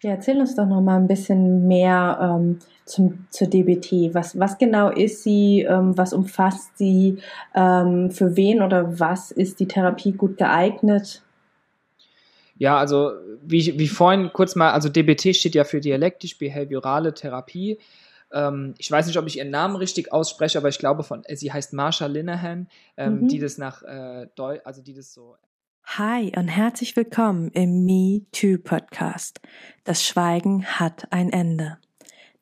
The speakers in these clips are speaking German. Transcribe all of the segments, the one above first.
Ja, erzähl uns doch noch mal ein bisschen mehr ähm, zum, zur DBT. Was, was genau ist sie? Ähm, was umfasst sie? Ähm, für wen oder was ist die Therapie gut geeignet? Ja, also wie, wie vorhin kurz mal, also DBT steht ja für dialektisch-behaviorale Therapie. Ähm, ich weiß nicht, ob ich ihren Namen richtig ausspreche, aber ich glaube von, sie heißt Marsha Linehan, ähm, mhm. die das nach, äh, Deu also die das so Hi und herzlich willkommen im Me Too Podcast. Das Schweigen hat ein Ende.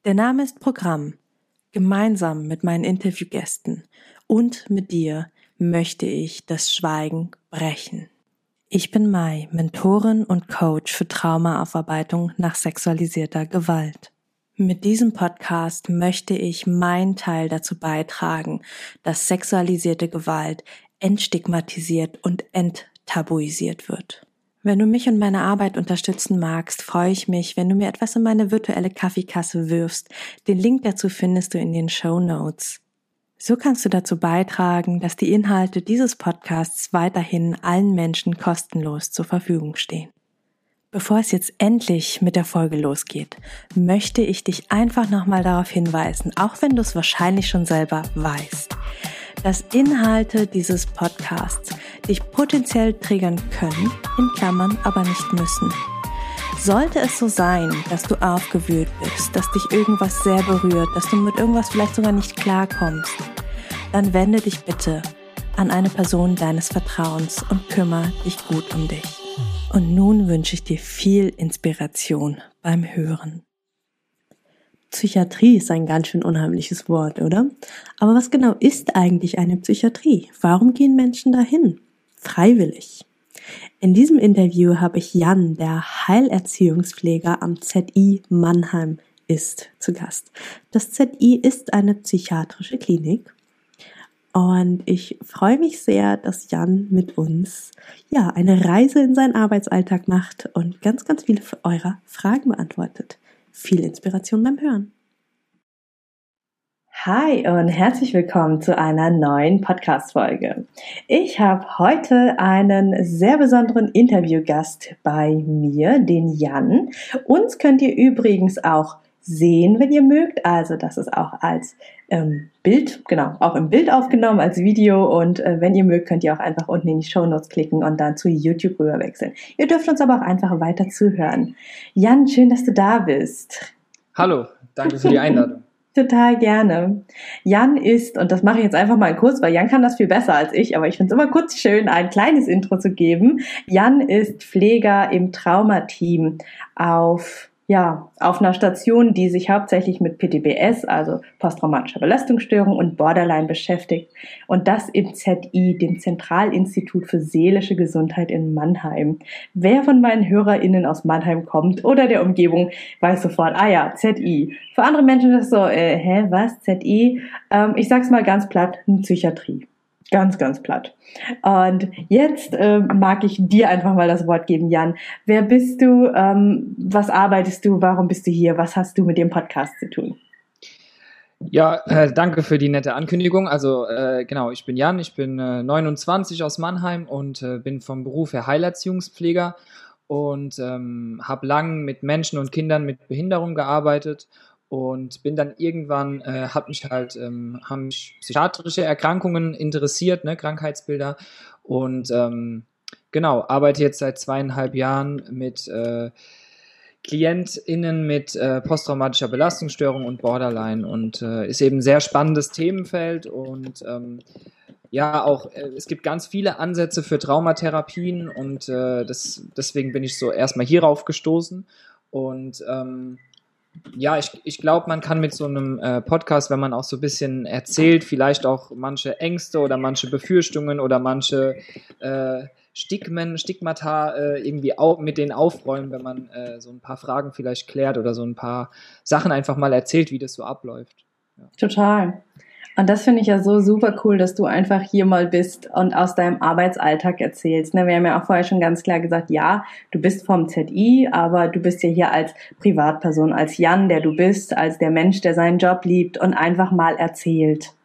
Der Name ist Programm. Gemeinsam mit meinen Interviewgästen und mit dir möchte ich das Schweigen brechen. Ich bin Mai, Mentorin und Coach für Traumaaufarbeitung nach sexualisierter Gewalt. Mit diesem Podcast möchte ich meinen Teil dazu beitragen, dass sexualisierte Gewalt entstigmatisiert und ent tabuisiert wird. Wenn du mich und meine Arbeit unterstützen magst, freue ich mich, wenn du mir etwas in meine virtuelle Kaffeekasse wirfst. Den Link dazu findest du in den Show Notes. So kannst du dazu beitragen, dass die Inhalte dieses Podcasts weiterhin allen Menschen kostenlos zur Verfügung stehen. Bevor es jetzt endlich mit der Folge losgeht, möchte ich dich einfach nochmal darauf hinweisen, auch wenn du es wahrscheinlich schon selber weißt dass Inhalte dieses Podcasts dich potenziell triggern können, in Klammern aber nicht müssen. Sollte es so sein, dass du aufgewühlt bist, dass dich irgendwas sehr berührt, dass du mit irgendwas vielleicht sogar nicht klarkommst, dann wende dich bitte an eine Person deines Vertrauens und kümmere dich gut um dich. Und nun wünsche ich dir viel Inspiration beim Hören. Psychiatrie ist ein ganz schön unheimliches Wort, oder? Aber was genau ist eigentlich eine Psychiatrie? Warum gehen Menschen dahin? Freiwillig. In diesem Interview habe ich Jan, der Heilerziehungspfleger am ZI Mannheim ist, zu Gast. Das ZI ist eine psychiatrische Klinik und ich freue mich sehr, dass Jan mit uns ja eine Reise in seinen Arbeitsalltag macht und ganz, ganz viele eurer Fragen beantwortet viel Inspiration beim Hören. Hi und herzlich willkommen zu einer neuen Podcast-Folge. Ich habe heute einen sehr besonderen Interviewgast bei mir, den Jan. Uns könnt ihr übrigens auch sehen, wenn ihr mögt. Also das ist auch als ähm, Bild, genau, auch im Bild aufgenommen, als Video. Und äh, wenn ihr mögt, könnt ihr auch einfach unten in die Show Notes klicken und dann zu YouTube rüber wechseln. Ihr dürft uns aber auch einfach weiter zuhören. Jan, schön, dass du da bist. Hallo, danke für die Einladung. Total gerne. Jan ist, und das mache ich jetzt einfach mal kurz, weil Jan kann das viel besser als ich, aber ich finde es immer kurz schön, ein kleines Intro zu geben. Jan ist Pfleger im Traumateam auf ja, auf einer Station, die sich hauptsächlich mit PTBS, also posttraumatischer Belastungsstörung und Borderline beschäftigt. Und das im ZI, dem Zentralinstitut für seelische Gesundheit in Mannheim. Wer von meinen HörerInnen aus Mannheim kommt oder der Umgebung, weiß sofort, ah ja, ZI. Für andere Menschen ist das so, äh, hä, was, ZI? Ähm, ich sag's mal ganz platt, Psychiatrie. Ganz, ganz platt. Und jetzt äh, mag ich dir einfach mal das Wort geben, Jan. Wer bist du? Ähm, was arbeitest du? Warum bist du hier? Was hast du mit dem Podcast zu tun? Ja, äh, danke für die nette Ankündigung. Also äh, genau, ich bin Jan, ich bin äh, 29 aus Mannheim und äh, bin vom Beruf her Heilerziehungspfleger und ähm, habe lang mit Menschen und Kindern mit Behinderung gearbeitet und bin dann irgendwann, äh, hat mich halt, ähm, haben mich psychiatrische Erkrankungen interessiert, ne, Krankheitsbilder. Und ähm, genau, arbeite jetzt seit zweieinhalb Jahren mit äh, KlientInnen mit äh, posttraumatischer Belastungsstörung und Borderline. Und äh, ist eben ein sehr spannendes Themenfeld. Und ähm, ja, auch äh, es gibt ganz viele Ansätze für Traumatherapien. Und äh, das, deswegen bin ich so erstmal hierauf gestoßen. Und ähm, ja, ich, ich glaube, man kann mit so einem äh, Podcast, wenn man auch so ein bisschen erzählt, vielleicht auch manche Ängste oder manche Befürchtungen oder manche äh, Stigmen, Stigmata äh, irgendwie au mit denen aufräumen, wenn man äh, so ein paar Fragen vielleicht klärt oder so ein paar Sachen einfach mal erzählt, wie das so abläuft. Ja. Total. Und das finde ich ja so super cool, dass du einfach hier mal bist und aus deinem Arbeitsalltag erzählst. Ne, wir haben ja auch vorher schon ganz klar gesagt, ja, du bist vom ZI, aber du bist ja hier als Privatperson, als Jan, der du bist, als der Mensch, der seinen Job liebt und einfach mal erzählt.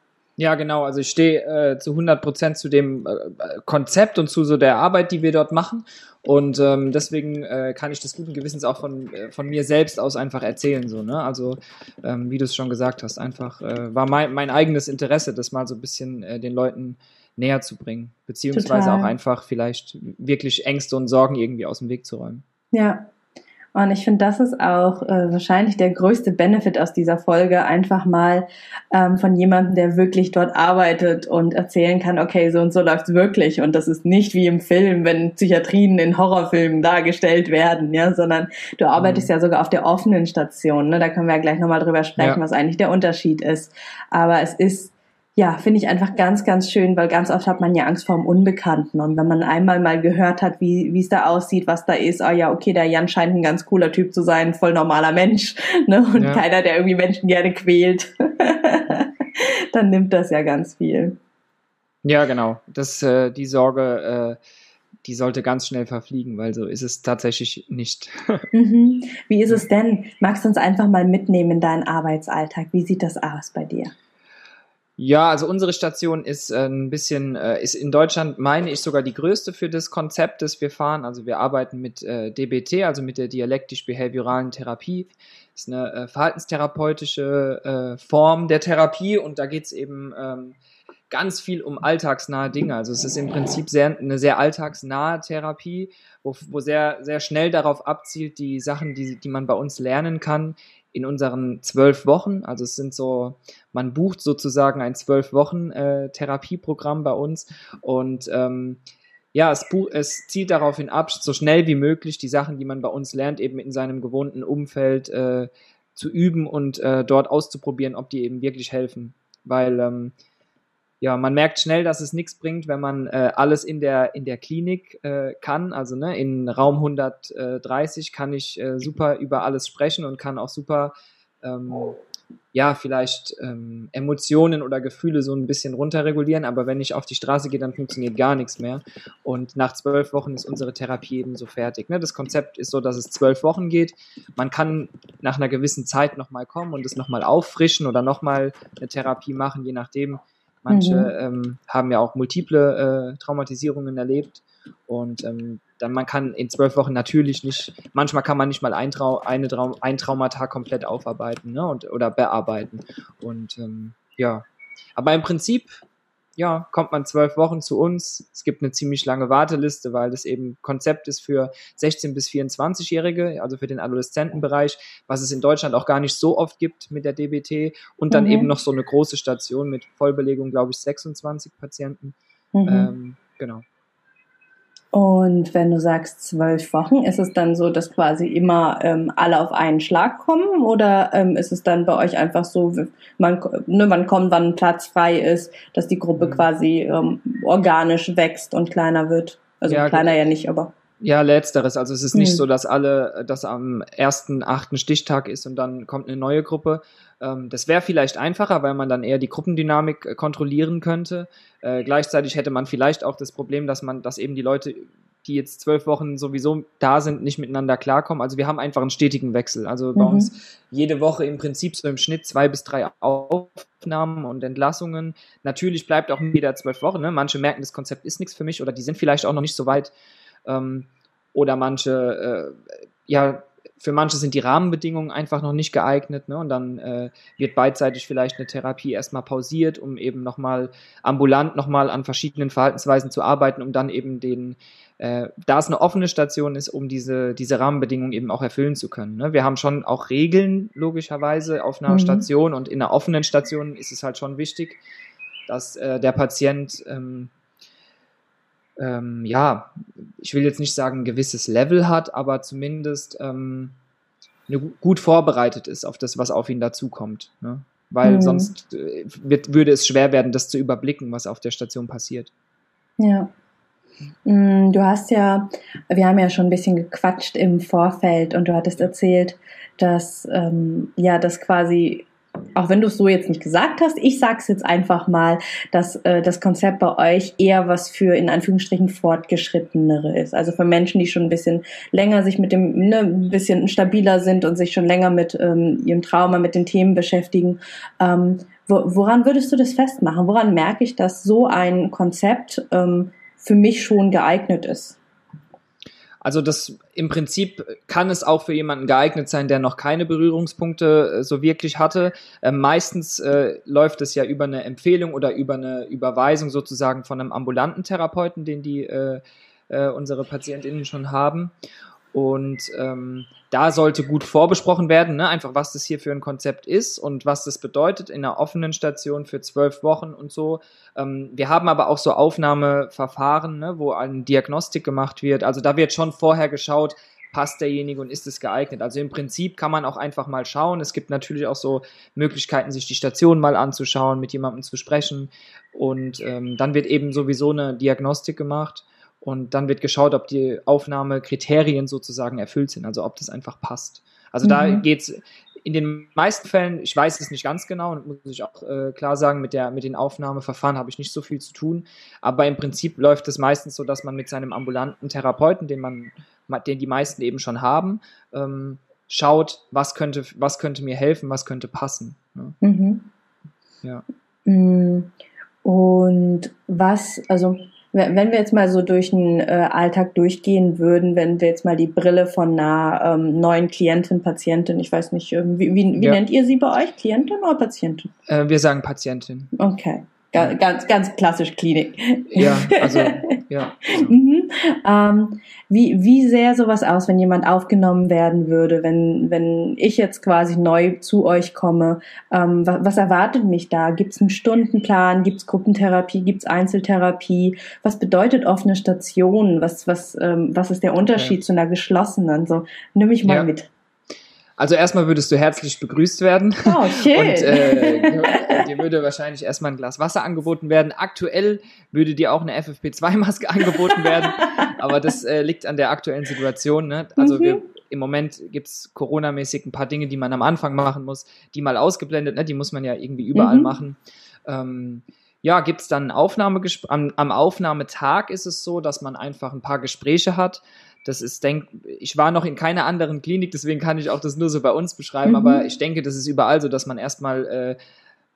Ja, genau. Also ich stehe äh, zu 100 Prozent zu dem äh, Konzept und zu so der Arbeit, die wir dort machen. Und ähm, deswegen äh, kann ich das guten Gewissens auch von, äh, von mir selbst aus einfach erzählen. So, ne? Also, ähm, wie du es schon gesagt hast, einfach äh, war mein, mein eigenes Interesse, das mal so ein bisschen äh, den Leuten näher zu bringen. Beziehungsweise Total. auch einfach vielleicht wirklich Ängste und Sorgen irgendwie aus dem Weg zu räumen. Ja, und ich finde, das ist auch äh, wahrscheinlich der größte Benefit aus dieser Folge, einfach mal ähm, von jemandem, der wirklich dort arbeitet und erzählen kann, okay, so und so läuft's wirklich. Und das ist nicht wie im Film, wenn Psychiatrien in Horrorfilmen dargestellt werden, ja, sondern du arbeitest mhm. ja sogar auf der offenen Station. Ne? Da können wir ja gleich nochmal drüber sprechen, ja. was eigentlich der Unterschied ist. Aber es ist ja, finde ich einfach ganz, ganz schön, weil ganz oft hat man ja Angst vor dem Unbekannten. Und wenn man einmal mal gehört hat, wie es da aussieht, was da ist, oh ja, okay, der Jan scheint ein ganz cooler Typ zu sein, voll normaler Mensch, ne? Und ja. keiner, der irgendwie Menschen gerne quält. Dann nimmt das ja ganz viel. Ja, genau. Das, äh, die Sorge, äh, die sollte ganz schnell verfliegen, weil so ist es tatsächlich nicht. mhm. Wie ist es denn? Magst du uns einfach mal mitnehmen in deinen Arbeitsalltag? Wie sieht das aus bei dir? Ja, also unsere Station ist äh, ein bisschen, äh, ist in Deutschland, meine ich, sogar die größte für das Konzept, das wir fahren. Also wir arbeiten mit äh, DBT, also mit der dialektisch-behavioralen Therapie. Das ist eine verhaltenstherapeutische Form der Therapie und da geht's eben ähm, ganz viel um alltagsnahe Dinge. Also es ist im Prinzip sehr, eine sehr alltagsnahe Therapie, wo, wo sehr, sehr schnell darauf abzielt, die Sachen, die, die man bei uns lernen kann, in unseren zwölf Wochen. Also es sind so, man bucht sozusagen ein zwölf Wochen äh, Therapieprogramm bei uns und ähm, ja, es, es zielt daraufhin ab, so schnell wie möglich die Sachen, die man bei uns lernt, eben in seinem gewohnten Umfeld äh, zu üben und äh, dort auszuprobieren, ob die eben wirklich helfen. Weil ähm, ja, man merkt schnell, dass es nichts bringt, wenn man äh, alles in der, in der Klinik äh, kann. Also ne, in Raum 130 kann ich äh, super über alles sprechen und kann auch super, ähm, ja, vielleicht ähm, Emotionen oder Gefühle so ein bisschen runterregulieren. Aber wenn ich auf die Straße gehe, dann funktioniert gar nichts mehr. Und nach zwölf Wochen ist unsere Therapie eben so fertig. Ne? Das Konzept ist so, dass es zwölf Wochen geht. Man kann nach einer gewissen Zeit nochmal kommen und es nochmal auffrischen oder nochmal eine Therapie machen, je nachdem, Manche mhm. ähm, haben ja auch multiple äh, Traumatisierungen erlebt. Und ähm, dann man kann in zwölf Wochen natürlich nicht, manchmal kann man nicht mal ein, Trau eine Trau ein Traumata komplett aufarbeiten ne, und, oder bearbeiten. Und ähm, ja, aber im Prinzip ja, kommt man zwölf Wochen zu uns. Es gibt eine ziemlich lange Warteliste, weil das eben Konzept ist für 16- bis 24-Jährige, also für den Adoleszentenbereich, was es in Deutschland auch gar nicht so oft gibt mit der DBT. Und dann mhm. eben noch so eine große Station mit Vollbelegung, glaube ich, 26 Patienten. Mhm. Ähm, genau. Und wenn du sagst zwölf Wochen, ist es dann so, dass quasi immer ähm, alle auf einen Schlag kommen oder ähm, ist es dann bei euch einfach so, man, ne, man kommt, wann Platz frei ist, dass die Gruppe mhm. quasi ähm, organisch wächst und kleiner wird? Also ja, kleiner ja nicht, aber. Ja, letzteres. Also es ist nicht mhm. so, dass alle, dass am ersten, achten Stichtag ist und dann kommt eine neue Gruppe. Ähm, das wäre vielleicht einfacher, weil man dann eher die Gruppendynamik äh, kontrollieren könnte. Äh, gleichzeitig hätte man vielleicht auch das Problem, dass man, dass eben die Leute, die jetzt zwölf Wochen sowieso da sind, nicht miteinander klarkommen. Also wir haben einfach einen stetigen Wechsel. Also bei mhm. uns jede Woche im Prinzip so im Schnitt zwei bis drei Aufnahmen und Entlassungen. Natürlich bleibt auch jeder zwölf Wochen. Ne? Manche merken, das Konzept ist nichts für mich oder die sind vielleicht auch noch nicht so weit ähm, oder manche, äh, ja, für manche sind die Rahmenbedingungen einfach noch nicht geeignet. Ne? Und dann äh, wird beidseitig vielleicht eine Therapie erstmal pausiert, um eben nochmal ambulant nochmal an verschiedenen Verhaltensweisen zu arbeiten, um dann eben den, äh, da es eine offene Station ist, um diese, diese Rahmenbedingungen eben auch erfüllen zu können. Ne? Wir haben schon auch Regeln, logischerweise, auf einer mhm. Station und in einer offenen Station ist es halt schon wichtig, dass äh, der Patient ähm, ähm, ja, ich will jetzt nicht sagen, ein gewisses Level hat, aber zumindest ähm, eine, gut vorbereitet ist auf das, was auf ihn dazukommt. Ne? Weil mhm. sonst äh, wird, würde es schwer werden, das zu überblicken, was auf der Station passiert. Ja. Mm, du hast ja, wir haben ja schon ein bisschen gequatscht im Vorfeld und du hattest erzählt, dass ähm, ja, das quasi auch wenn du es so jetzt nicht gesagt hast, ich sag's jetzt einfach mal, dass äh, das Konzept bei euch eher was für in Anführungsstrichen fortgeschrittenere ist. Also für Menschen, die schon ein bisschen länger sich mit dem, ne, ein bisschen stabiler sind und sich schon länger mit ähm, ihrem Trauma, mit den Themen beschäftigen. Ähm, wo, woran würdest du das festmachen? Woran merke ich, dass so ein Konzept ähm, für mich schon geeignet ist? Also das im Prinzip kann es auch für jemanden geeignet sein, der noch keine Berührungspunkte äh, so wirklich hatte. Äh, meistens äh, läuft es ja über eine Empfehlung oder über eine Überweisung sozusagen von einem ambulanten Therapeuten, den die äh, äh unsere PatientInnen schon haben. Und ähm, da sollte gut vorbesprochen werden, ne? einfach was das hier für ein Konzept ist und was das bedeutet in einer offenen Station für zwölf Wochen und so. Ähm, wir haben aber auch so Aufnahmeverfahren, ne? wo eine Diagnostik gemacht wird. Also da wird schon vorher geschaut, passt derjenige und ist es geeignet. Also im Prinzip kann man auch einfach mal schauen. Es gibt natürlich auch so Möglichkeiten, sich die Station mal anzuschauen, mit jemandem zu sprechen. Und ähm, dann wird eben sowieso eine Diagnostik gemacht. Und dann wird geschaut, ob die Aufnahmekriterien sozusagen erfüllt sind, also ob das einfach passt. Also mhm. da geht's in den meisten Fällen, ich weiß es nicht ganz genau und muss ich auch äh, klar sagen, mit, der, mit den Aufnahmeverfahren habe ich nicht so viel zu tun. Aber im Prinzip läuft es meistens so, dass man mit seinem ambulanten Therapeuten, den man, den die meisten eben schon haben, ähm, schaut, was könnte, was könnte mir helfen, was könnte passen. Ne? Mhm. Ja. Mm. Und was, also wenn wir jetzt mal so durch den äh, Alltag durchgehen würden, wenn wir jetzt mal die Brille von einer ähm, neuen Klientin, Patientin, ich weiß nicht, ähm, wie, wie, wie ja. nennt ihr sie bei euch? Klientin oder Patientin? Äh, wir sagen Patientin. Okay. Ganz, ganz klassisch Klinik. Ja, also, ja. Genau. ähm, wie, wie sähe sowas aus, wenn jemand aufgenommen werden würde, wenn, wenn ich jetzt quasi neu zu euch komme? Ähm, was, was erwartet mich da? Gibt es einen Stundenplan? Gibt es Gruppentherapie? Gibt es Einzeltherapie? Was bedeutet offene Station? Was, was, ähm, was ist der Unterschied okay. zu einer geschlossenen? So, nimm mich mal ja. mit. Also erstmal würdest du herzlich begrüßt werden. Oh, schön. Und äh, dir würde wahrscheinlich erstmal ein Glas Wasser angeboten werden. Aktuell würde dir auch eine FFP2-Maske angeboten werden. Aber das äh, liegt an der aktuellen Situation. Ne? Also mhm. wir, im Moment gibt es Corona-mäßig ein paar Dinge, die man am Anfang machen muss, die mal ausgeblendet, ne? die muss man ja irgendwie überall mhm. machen. Ähm, ja, gibt es dann Aufnahmegespräch. Am, am Aufnahmetag ist es so, dass man einfach ein paar Gespräche hat das ist, denk, ich war noch in keiner anderen Klinik, deswegen kann ich auch das nur so bei uns beschreiben, mhm. aber ich denke, das ist überall so, dass man erstmal äh,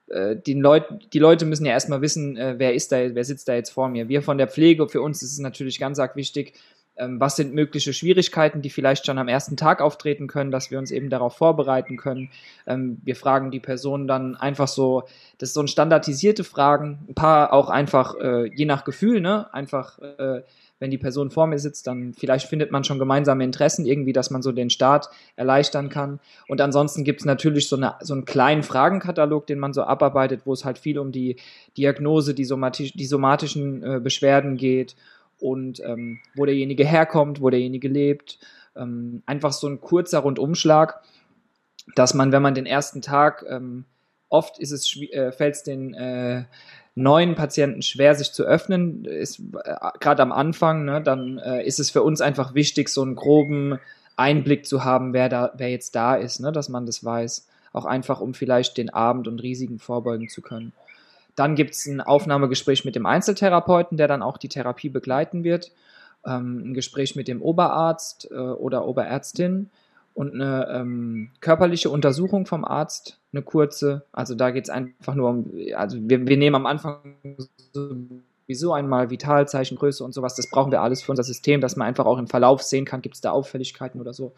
äh, den Leut, die Leute müssen ja erstmal wissen, äh, wer ist da, wer sitzt da jetzt vor mir. Wir von der Pflege, für uns ist es natürlich ganz arg wichtig, ähm, was sind mögliche Schwierigkeiten, die vielleicht schon am ersten Tag auftreten können, dass wir uns eben darauf vorbereiten können. Ähm, wir fragen die Person dann einfach so, das sind so standardisierte Fragen, ein paar auch einfach äh, je nach Gefühl, ne, einfach äh, wenn die Person vor mir sitzt, dann vielleicht findet man schon gemeinsame Interessen irgendwie, dass man so den Start erleichtern kann. Und ansonsten gibt es natürlich so, eine, so einen kleinen Fragenkatalog, den man so abarbeitet, wo es halt viel um die Diagnose, die, somatisch, die somatischen äh, Beschwerden geht und ähm, wo derjenige herkommt, wo derjenige lebt. Ähm, einfach so ein kurzer Rundumschlag, dass man, wenn man den ersten Tag, ähm, oft ist es, äh, fällt es den äh, neuen Patienten schwer, sich zu öffnen, ist äh, gerade am Anfang, ne, dann äh, ist es für uns einfach wichtig, so einen groben Einblick zu haben, wer da, wer jetzt da ist, ne, dass man das weiß. Auch einfach, um vielleicht den Abend und Risiken vorbeugen zu können. Dann gibt es ein Aufnahmegespräch mit dem Einzeltherapeuten, der dann auch die Therapie begleiten wird. Ähm, ein Gespräch mit dem Oberarzt äh, oder Oberärztin und eine ähm, körperliche Untersuchung vom Arzt, eine kurze. Also da geht es einfach nur um, also wir, wir nehmen am Anfang sowieso einmal Vitalzeichen, Größe und sowas. Das brauchen wir alles für unser System, dass man einfach auch im Verlauf sehen kann, gibt es da Auffälligkeiten oder so.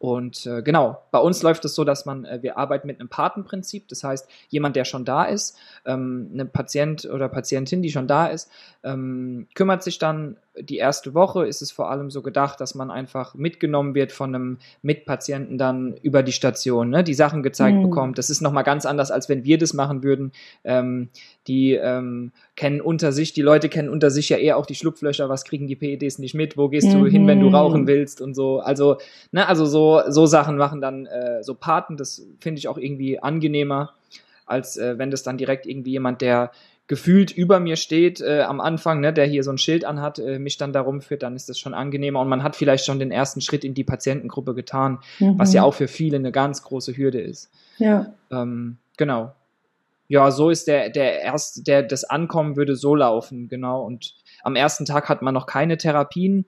Und äh, genau, bei uns läuft es so, dass man, äh, wir arbeiten mit einem Patenprinzip. Das heißt, jemand, der schon da ist, ähm, eine Patient oder Patientin, die schon da ist, ähm, kümmert sich dann die erste Woche ist es vor allem so gedacht, dass man einfach mitgenommen wird von einem Mitpatienten dann über die Station, ne, die Sachen gezeigt mhm. bekommt. Das ist nochmal ganz anders, als wenn wir das machen würden. Ähm, die ähm, kennen unter sich, die Leute kennen unter sich ja eher auch die Schlupflöcher, was kriegen die PEDs nicht mit, wo gehst mhm. du hin, wenn du rauchen willst und so. Also, ne, also so, so Sachen machen dann äh, so Paten, das finde ich auch irgendwie angenehmer, als äh, wenn das dann direkt irgendwie jemand, der gefühlt über mir steht äh, am Anfang, ne, der hier so ein Schild anhat, äh, mich dann darum führt, dann ist das schon angenehmer und man hat vielleicht schon den ersten Schritt in die Patientengruppe getan, mhm. was ja auch für viele eine ganz große Hürde ist. Ja. Ähm, genau. Ja, so ist der, der erste, der, das Ankommen würde so laufen, genau. Und am ersten Tag hat man noch keine Therapien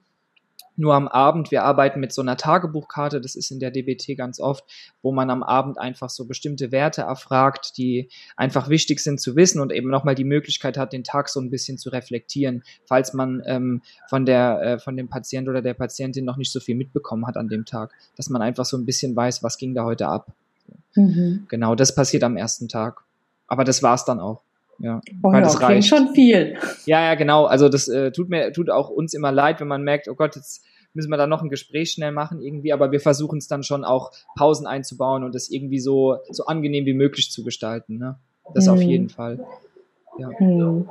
nur am Abend, wir arbeiten mit so einer Tagebuchkarte, das ist in der DBT ganz oft, wo man am Abend einfach so bestimmte Werte erfragt, die einfach wichtig sind zu wissen und eben nochmal die Möglichkeit hat, den Tag so ein bisschen zu reflektieren, falls man ähm, von der äh, von dem Patient oder der Patientin noch nicht so viel mitbekommen hat an dem Tag, dass man einfach so ein bisschen weiß, was ging da heute ab. Mhm. Genau, das passiert am ersten Tag. Aber das war's dann auch. Ja, oh ja, das reicht. schon viel. Ja, ja, genau. Also das äh, tut mir, tut auch uns immer leid, wenn man merkt, oh Gott, jetzt müssen wir da noch ein Gespräch schnell machen irgendwie, aber wir versuchen es dann schon auch Pausen einzubauen und das irgendwie so, so angenehm wie möglich zu gestalten. Ne? Das hm. auf jeden Fall. Ja. Hm.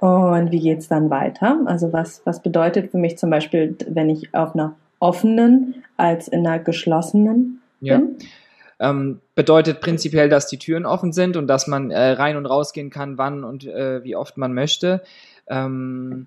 Und wie geht's dann weiter? Also was, was bedeutet für mich zum Beispiel, wenn ich auf einer offenen als in einer geschlossenen ja. bin? Ähm, bedeutet prinzipiell, dass die Türen offen sind und dass man äh, rein und rausgehen kann, wann und äh, wie oft man möchte. Ähm,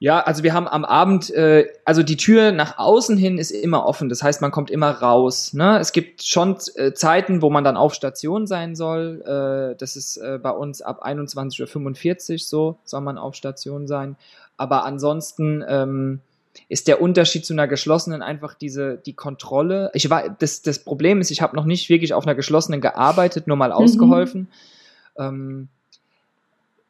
ja, also wir haben am Abend, äh, also die Tür nach außen hin ist immer offen. Das heißt, man kommt immer raus. Ne? Es gibt schon äh, Zeiten, wo man dann auf Station sein soll. Äh, das ist äh, bei uns ab 21.45 Uhr so, soll man auf Station sein. Aber ansonsten ähm, ist der Unterschied zu einer geschlossenen einfach diese die Kontrolle. Ich war das das Problem ist, ich habe noch nicht wirklich auf einer geschlossenen gearbeitet, nur mal mhm. ausgeholfen. Mhm. Ähm,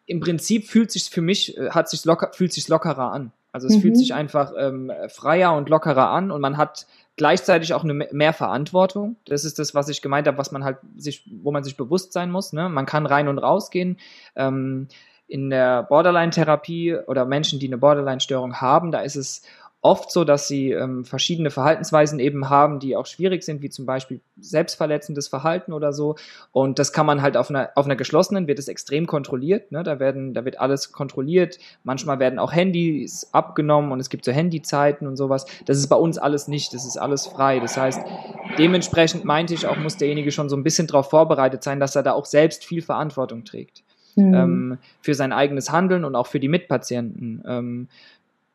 Im Prinzip fühlt sich für mich äh, hat sich locker fühlt sich lockerer an. Also es mhm. fühlt sich einfach ähm, freier und lockerer an und man hat gleichzeitig auch eine mehr Verantwortung. Das ist das, was ich gemeint habe, was man halt sich, wo man sich bewusst sein muss. Ne? Man kann rein und raus gehen. Ähm, in der Borderline-Therapie oder Menschen, die eine Borderline-Störung haben, da ist es oft so, dass sie ähm, verschiedene Verhaltensweisen eben haben, die auch schwierig sind, wie zum Beispiel selbstverletzendes Verhalten oder so. Und das kann man halt auf einer, auf einer geschlossenen, wird es extrem kontrolliert. Ne? Da, werden, da wird alles kontrolliert. Manchmal werden auch Handys abgenommen und es gibt so Handyzeiten und sowas. Das ist bei uns alles nicht. Das ist alles frei. Das heißt, dementsprechend meinte ich auch, muss derjenige schon so ein bisschen darauf vorbereitet sein, dass er da auch selbst viel Verantwortung trägt. Mhm. Ähm, für sein eigenes Handeln und auch für die Mitpatienten. Ähm,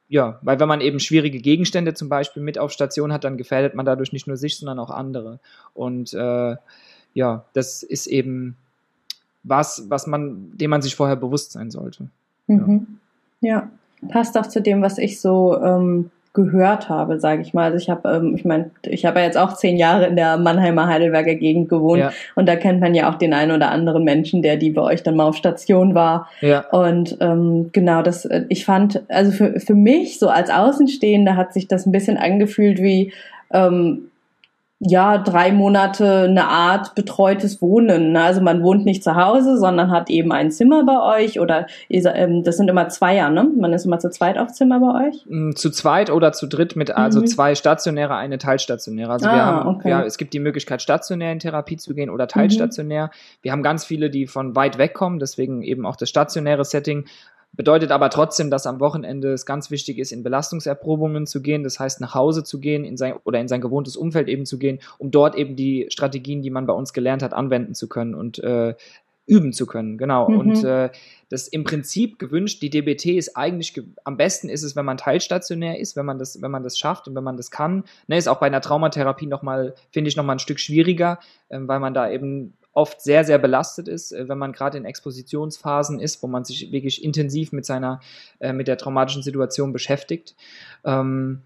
ja, weil wenn man eben schwierige Gegenstände zum Beispiel mit auf Station hat, dann gefährdet man dadurch nicht nur sich, sondern auch andere. Und äh, ja, das ist eben was, was man, dem man sich vorher bewusst sein sollte. Mhm. Ja. ja. passt auch zu dem, was ich so ähm, gehört habe, sage ich mal. Also ich habe, ähm, ich meine, ich habe ja jetzt auch zehn Jahre in der Mannheimer Heidelberger Gegend gewohnt ja. und da kennt man ja auch den einen oder anderen Menschen, der die bei euch dann mal auf Station war. Ja. Und ähm, genau, das, äh, ich fand, also für, für mich so als Außenstehende hat sich das ein bisschen angefühlt wie ähm, ja, drei Monate eine Art betreutes Wohnen. Ne? Also man wohnt nicht zu Hause, sondern hat eben ein Zimmer bei euch oder ähm, das sind immer Zweier, ne? Man ist immer zu zweit auf Zimmer bei euch? Mm, zu zweit oder zu dritt mit also mhm. zwei stationäre, eine teilstationäre. Also ah, wir haben, okay. ja, es gibt die Möglichkeit, stationär in Therapie zu gehen oder teilstationär. Mhm. Wir haben ganz viele, die von weit weg kommen, deswegen eben auch das stationäre Setting. Bedeutet aber trotzdem, dass am Wochenende es ganz wichtig ist, in Belastungserprobungen zu gehen, das heißt nach Hause zu gehen in sein, oder in sein gewohntes Umfeld eben zu gehen, um dort eben die Strategien, die man bei uns gelernt hat, anwenden zu können und äh, üben zu können. Genau. Mhm. Und äh, das im Prinzip gewünscht, die DBT ist eigentlich am besten ist es, wenn man teilstationär ist, wenn man das, wenn man das schafft und wenn man das kann. Ne, ist auch bei einer Traumatherapie nochmal, finde ich, nochmal ein Stück schwieriger, äh, weil man da eben oft sehr, sehr belastet ist, äh, wenn man gerade in Expositionsphasen ist, wo man sich wirklich intensiv mit seiner, äh, mit der traumatischen Situation beschäftigt. Ähm,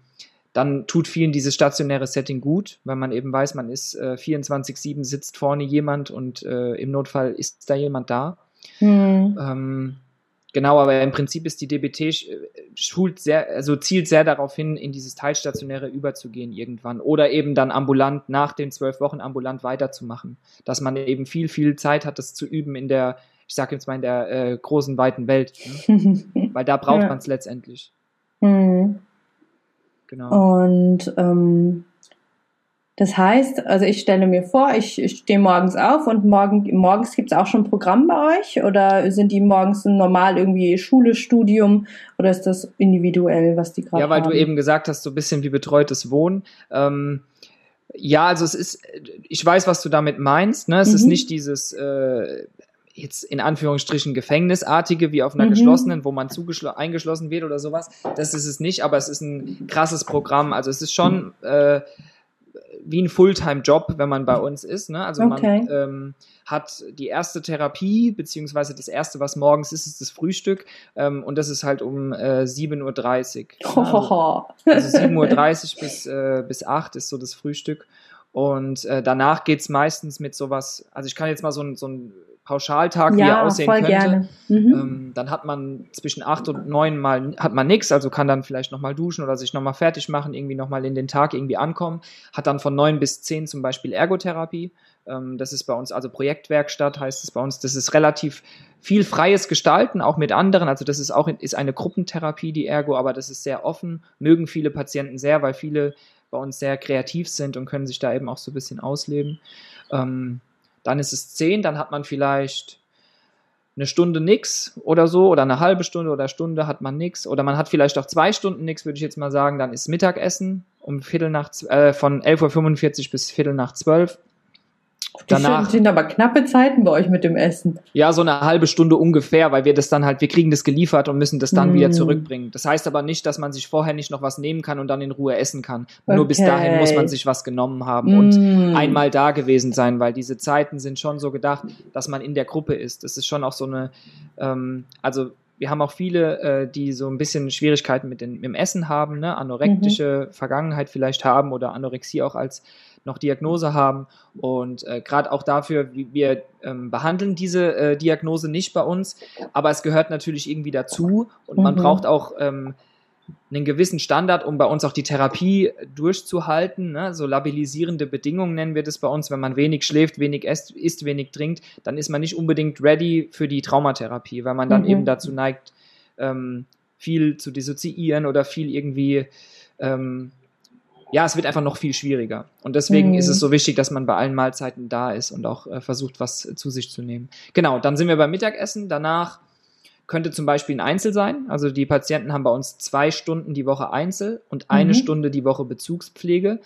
dann tut vielen dieses stationäre Setting gut, weil man eben weiß, man ist äh, 24-7, sitzt vorne jemand und äh, im Notfall ist da jemand da. Mhm. Ähm, Genau, aber im Prinzip ist die DBT äh, schult sehr, also zielt sehr darauf hin, in dieses Teilstationäre überzugehen irgendwann oder eben dann ambulant nach den zwölf Wochen ambulant weiterzumachen, dass man eben viel, viel Zeit hat, das zu üben in der, ich sage jetzt mal in der äh, großen weiten Welt, ne? weil da braucht ja. man es letztendlich. Mhm. Genau. Und ähm, das heißt, also ich stelle mir vor, ich, ich stehe morgens auf und morgen, morgens gibt es auch schon ein Programm bei euch oder sind die morgens normal irgendwie Schule, Studium oder ist das individuell, was die gerade Ja, weil haben? du eben gesagt hast, so ein bisschen wie betreutes Wohnen. Ähm, ja, also es ist, ich weiß, was du damit meinst. Ne? Es mhm. ist nicht dieses äh, jetzt in Anführungsstrichen Gefängnisartige wie auf einer mhm. geschlossenen, wo man eingeschlossen wird oder sowas. Das ist es nicht, aber es ist ein krasses Programm. Also es ist schon äh, wie ein Fulltime-Job, wenn man bei uns ist. Ne? Also okay. man ähm, hat die erste Therapie, beziehungsweise das erste, was morgens ist, ist das Frühstück. Ähm, und das ist halt um äh, 7.30 Uhr. Also, also 7.30 Uhr bis, äh, bis 8 ist so das Frühstück. Und äh, danach geht's meistens mit sowas, also ich kann jetzt mal so ein, so ein Pauschaltag, ja, wie er aussehen voll könnte. Gerne. Mhm. Ähm, dann hat man zwischen acht und neun Mal hat man nichts, also kann dann vielleicht nochmal duschen oder sich nochmal fertig machen, irgendwie nochmal in den Tag irgendwie ankommen. Hat dann von neun bis zehn zum Beispiel Ergotherapie. Ähm, das ist bei uns also Projektwerkstatt, heißt es bei uns. Das ist relativ viel freies Gestalten, auch mit anderen. Also das ist auch ist eine Gruppentherapie, die Ergo, aber das ist sehr offen. Mögen viele Patienten sehr, weil viele bei uns sehr kreativ sind und können sich da eben auch so ein bisschen ausleben. Ähm, dann ist es 10, dann hat man vielleicht eine Stunde nix oder so oder eine halbe Stunde oder Stunde hat man nix oder man hat vielleicht auch zwei Stunden nix, würde ich jetzt mal sagen, dann ist Mittagessen um Viertel nach, äh, von 11.45 Uhr bis Viertel nach 12 Danach, sind aber knappe Zeiten bei euch mit dem Essen. Ja, so eine halbe Stunde ungefähr, weil wir das dann halt, wir kriegen das geliefert und müssen das dann mm. wieder zurückbringen. Das heißt aber nicht, dass man sich vorher nicht noch was nehmen kann und dann in Ruhe essen kann. Okay. Nur bis dahin muss man sich was genommen haben mm. und einmal da gewesen sein, weil diese Zeiten sind schon so gedacht, dass man in der Gruppe ist. Das ist schon auch so eine, ähm, also wir haben auch viele, äh, die so ein bisschen Schwierigkeiten mit, den, mit dem Essen haben, ne? anorektische mhm. Vergangenheit vielleicht haben oder Anorexie auch als noch Diagnose haben. Und äh, gerade auch dafür, wir ähm, behandeln diese äh, Diagnose nicht bei uns, aber es gehört natürlich irgendwie dazu und mhm. man braucht auch ähm, einen gewissen Standard, um bei uns auch die Therapie durchzuhalten. Ne? So labilisierende Bedingungen nennen wir das bei uns. Wenn man wenig schläft, wenig isst, isst, wenig trinkt, dann ist man nicht unbedingt ready für die Traumatherapie, weil man dann mhm. eben dazu neigt, ähm, viel zu dissoziieren oder viel irgendwie ähm, ja, es wird einfach noch viel schwieriger. Und deswegen mhm. ist es so wichtig, dass man bei allen Mahlzeiten da ist und auch äh, versucht, was äh, zu sich zu nehmen. Genau, dann sind wir beim Mittagessen. Danach könnte zum Beispiel ein Einzel sein. Also die Patienten haben bei uns zwei Stunden die Woche Einzel und eine mhm. Stunde die Woche Bezugspflege.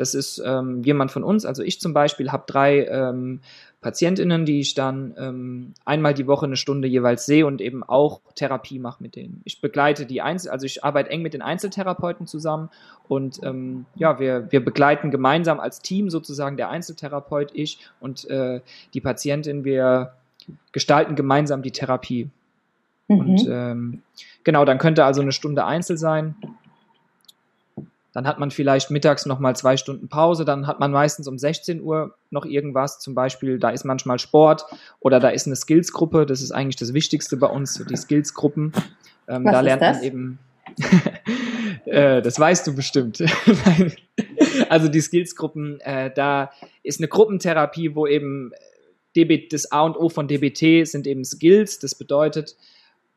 Das ist ähm, jemand von uns, also ich zum Beispiel, habe drei ähm, PatientInnen, die ich dann ähm, einmal die Woche eine Stunde jeweils sehe und eben auch Therapie mache mit denen. Ich begleite die Einzel, also ich arbeite eng mit den Einzeltherapeuten zusammen und ähm, ja, wir, wir begleiten gemeinsam als Team sozusagen der Einzeltherapeut, ich und äh, die Patientin, wir gestalten gemeinsam die Therapie. Mhm. Und ähm, genau, dann könnte also eine Stunde Einzel sein dann hat man vielleicht mittags nochmal zwei Stunden Pause, dann hat man meistens um 16 Uhr noch irgendwas, zum Beispiel da ist manchmal Sport oder da ist eine Skillsgruppe, das ist eigentlich das Wichtigste bei uns, so die Skillsgruppen. Ähm, da lernt das? man eben, äh, das weißt du bestimmt. also die Skillsgruppen, äh, da ist eine Gruppentherapie, wo eben DB, das A und O von DBT sind eben Skills, das bedeutet,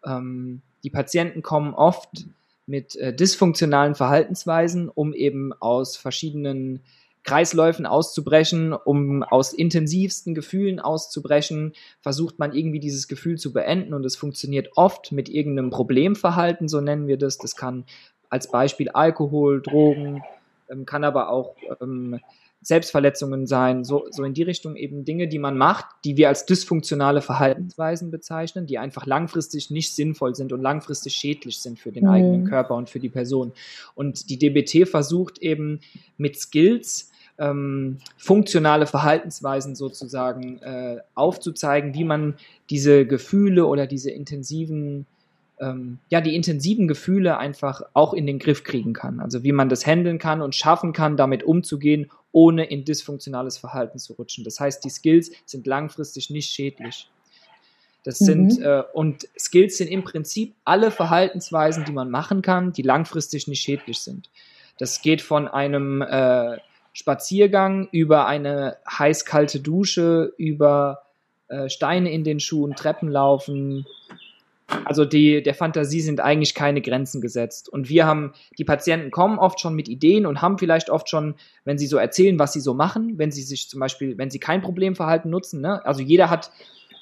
ähm, die Patienten kommen oft mit äh, dysfunktionalen Verhaltensweisen, um eben aus verschiedenen Kreisläufen auszubrechen, um aus intensivsten Gefühlen auszubrechen, versucht man irgendwie dieses Gefühl zu beenden und es funktioniert oft mit irgendeinem Problemverhalten, so nennen wir das. Das kann als Beispiel Alkohol, Drogen, ähm, kann aber auch ähm, Selbstverletzungen sein, so, so in die Richtung eben Dinge, die man macht, die wir als dysfunktionale Verhaltensweisen bezeichnen, die einfach langfristig nicht sinnvoll sind und langfristig schädlich sind für den mhm. eigenen Körper und für die Person. Und die DBT versucht eben mit Skills, ähm, funktionale Verhaltensweisen sozusagen äh, aufzuzeigen, wie man diese Gefühle oder diese intensiven ähm, ja, die intensiven Gefühle einfach auch in den Griff kriegen kann. Also wie man das handeln kann und schaffen kann, damit umzugehen, ohne in dysfunktionales Verhalten zu rutschen. Das heißt, die Skills sind langfristig nicht schädlich. Das mhm. sind, äh, und Skills sind im Prinzip alle Verhaltensweisen, die man machen kann, die langfristig nicht schädlich sind. Das geht von einem äh, Spaziergang über eine heiß-kalte Dusche, über äh, Steine in den Schuhen, Treppen laufen, also die, der Fantasie sind eigentlich keine Grenzen gesetzt. Und wir haben, die Patienten kommen oft schon mit Ideen und haben vielleicht oft schon, wenn sie so erzählen, was sie so machen, wenn sie sich zum Beispiel, wenn sie kein Problemverhalten nutzen, ne? also jeder hat,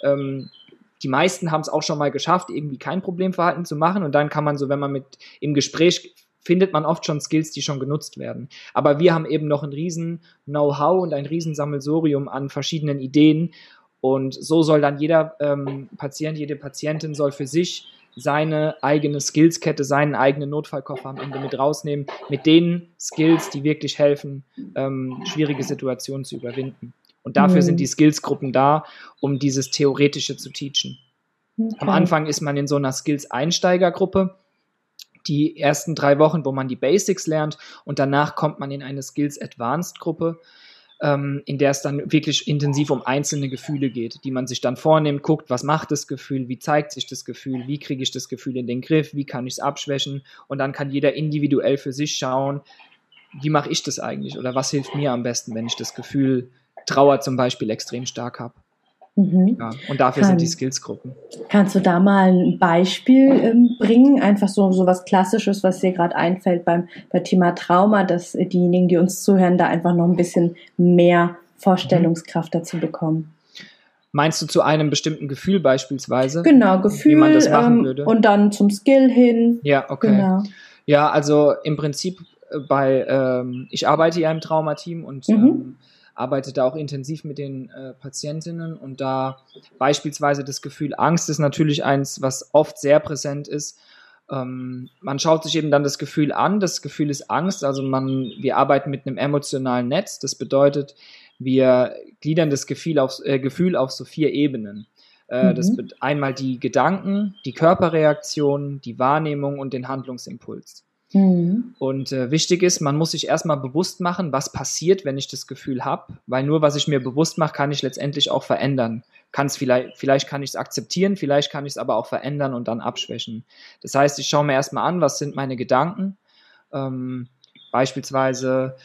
ähm, die meisten haben es auch schon mal geschafft, irgendwie kein Problemverhalten zu machen und dann kann man so, wenn man mit im Gespräch findet man oft schon Skills, die schon genutzt werden. Aber wir haben eben noch ein riesen Know-how und ein riesen Sammelsorium an verschiedenen Ideen und so soll dann jeder ähm, Patient, jede Patientin soll für sich seine eigene Skillskette, seinen eigenen Notfallkoffer am Ende mit rausnehmen, mit den Skills, die wirklich helfen, ähm, schwierige Situationen zu überwinden. Und dafür mhm. sind die Skillsgruppen da, um dieses Theoretische zu teachen. Okay. Am Anfang ist man in so einer Skills-Einsteigergruppe, die ersten drei Wochen, wo man die Basics lernt und danach kommt man in eine Skills-Advanced-Gruppe, ähm, in der es dann wirklich intensiv um einzelne Gefühle geht, die man sich dann vornimmt, guckt, was macht das Gefühl, wie zeigt sich das Gefühl, wie kriege ich das Gefühl in den Griff, wie kann ich es abschwächen und dann kann jeder individuell für sich schauen, wie mache ich das eigentlich oder was hilft mir am besten, wenn ich das Gefühl Trauer zum Beispiel extrem stark habe. Mhm. Ja, und dafür Kann, sind die Skillsgruppen. Kannst du da mal ein Beispiel ähm, bringen? Einfach so, so was Klassisches, was dir gerade einfällt beim, beim Thema Trauma, dass diejenigen, die uns zuhören, da einfach noch ein bisschen mehr Vorstellungskraft mhm. dazu bekommen. Meinst du zu einem bestimmten Gefühl beispielsweise? Genau, Gefühl wie man das machen ähm, würde? und dann zum Skill hin. Ja, okay. Genau. Ja, also im Prinzip äh, bei, ähm, ich arbeite ja im Traumateam und mhm. Ähm, arbeite da auch intensiv mit den äh, Patientinnen und da beispielsweise das Gefühl Angst ist natürlich eins, was oft sehr präsent ist. Ähm, man schaut sich eben dann das Gefühl an. Das Gefühl ist Angst. Also man, wir arbeiten mit einem emotionalen Netz. Das bedeutet, wir gliedern das Gefühl auf, äh, Gefühl auf so vier Ebenen. Äh, mhm. Das einmal die Gedanken, die Körperreaktion, die Wahrnehmung und den Handlungsimpuls. Mhm. Und äh, wichtig ist, man muss sich erstmal bewusst machen, was passiert, wenn ich das Gefühl habe, weil nur was ich mir bewusst mache, kann ich letztendlich auch verändern. Kann's vielleicht, vielleicht kann ich es akzeptieren, vielleicht kann ich es aber auch verändern und dann abschwächen. Das heißt, ich schaue mir erstmal an, was sind meine Gedanken. Ähm, beispielsweise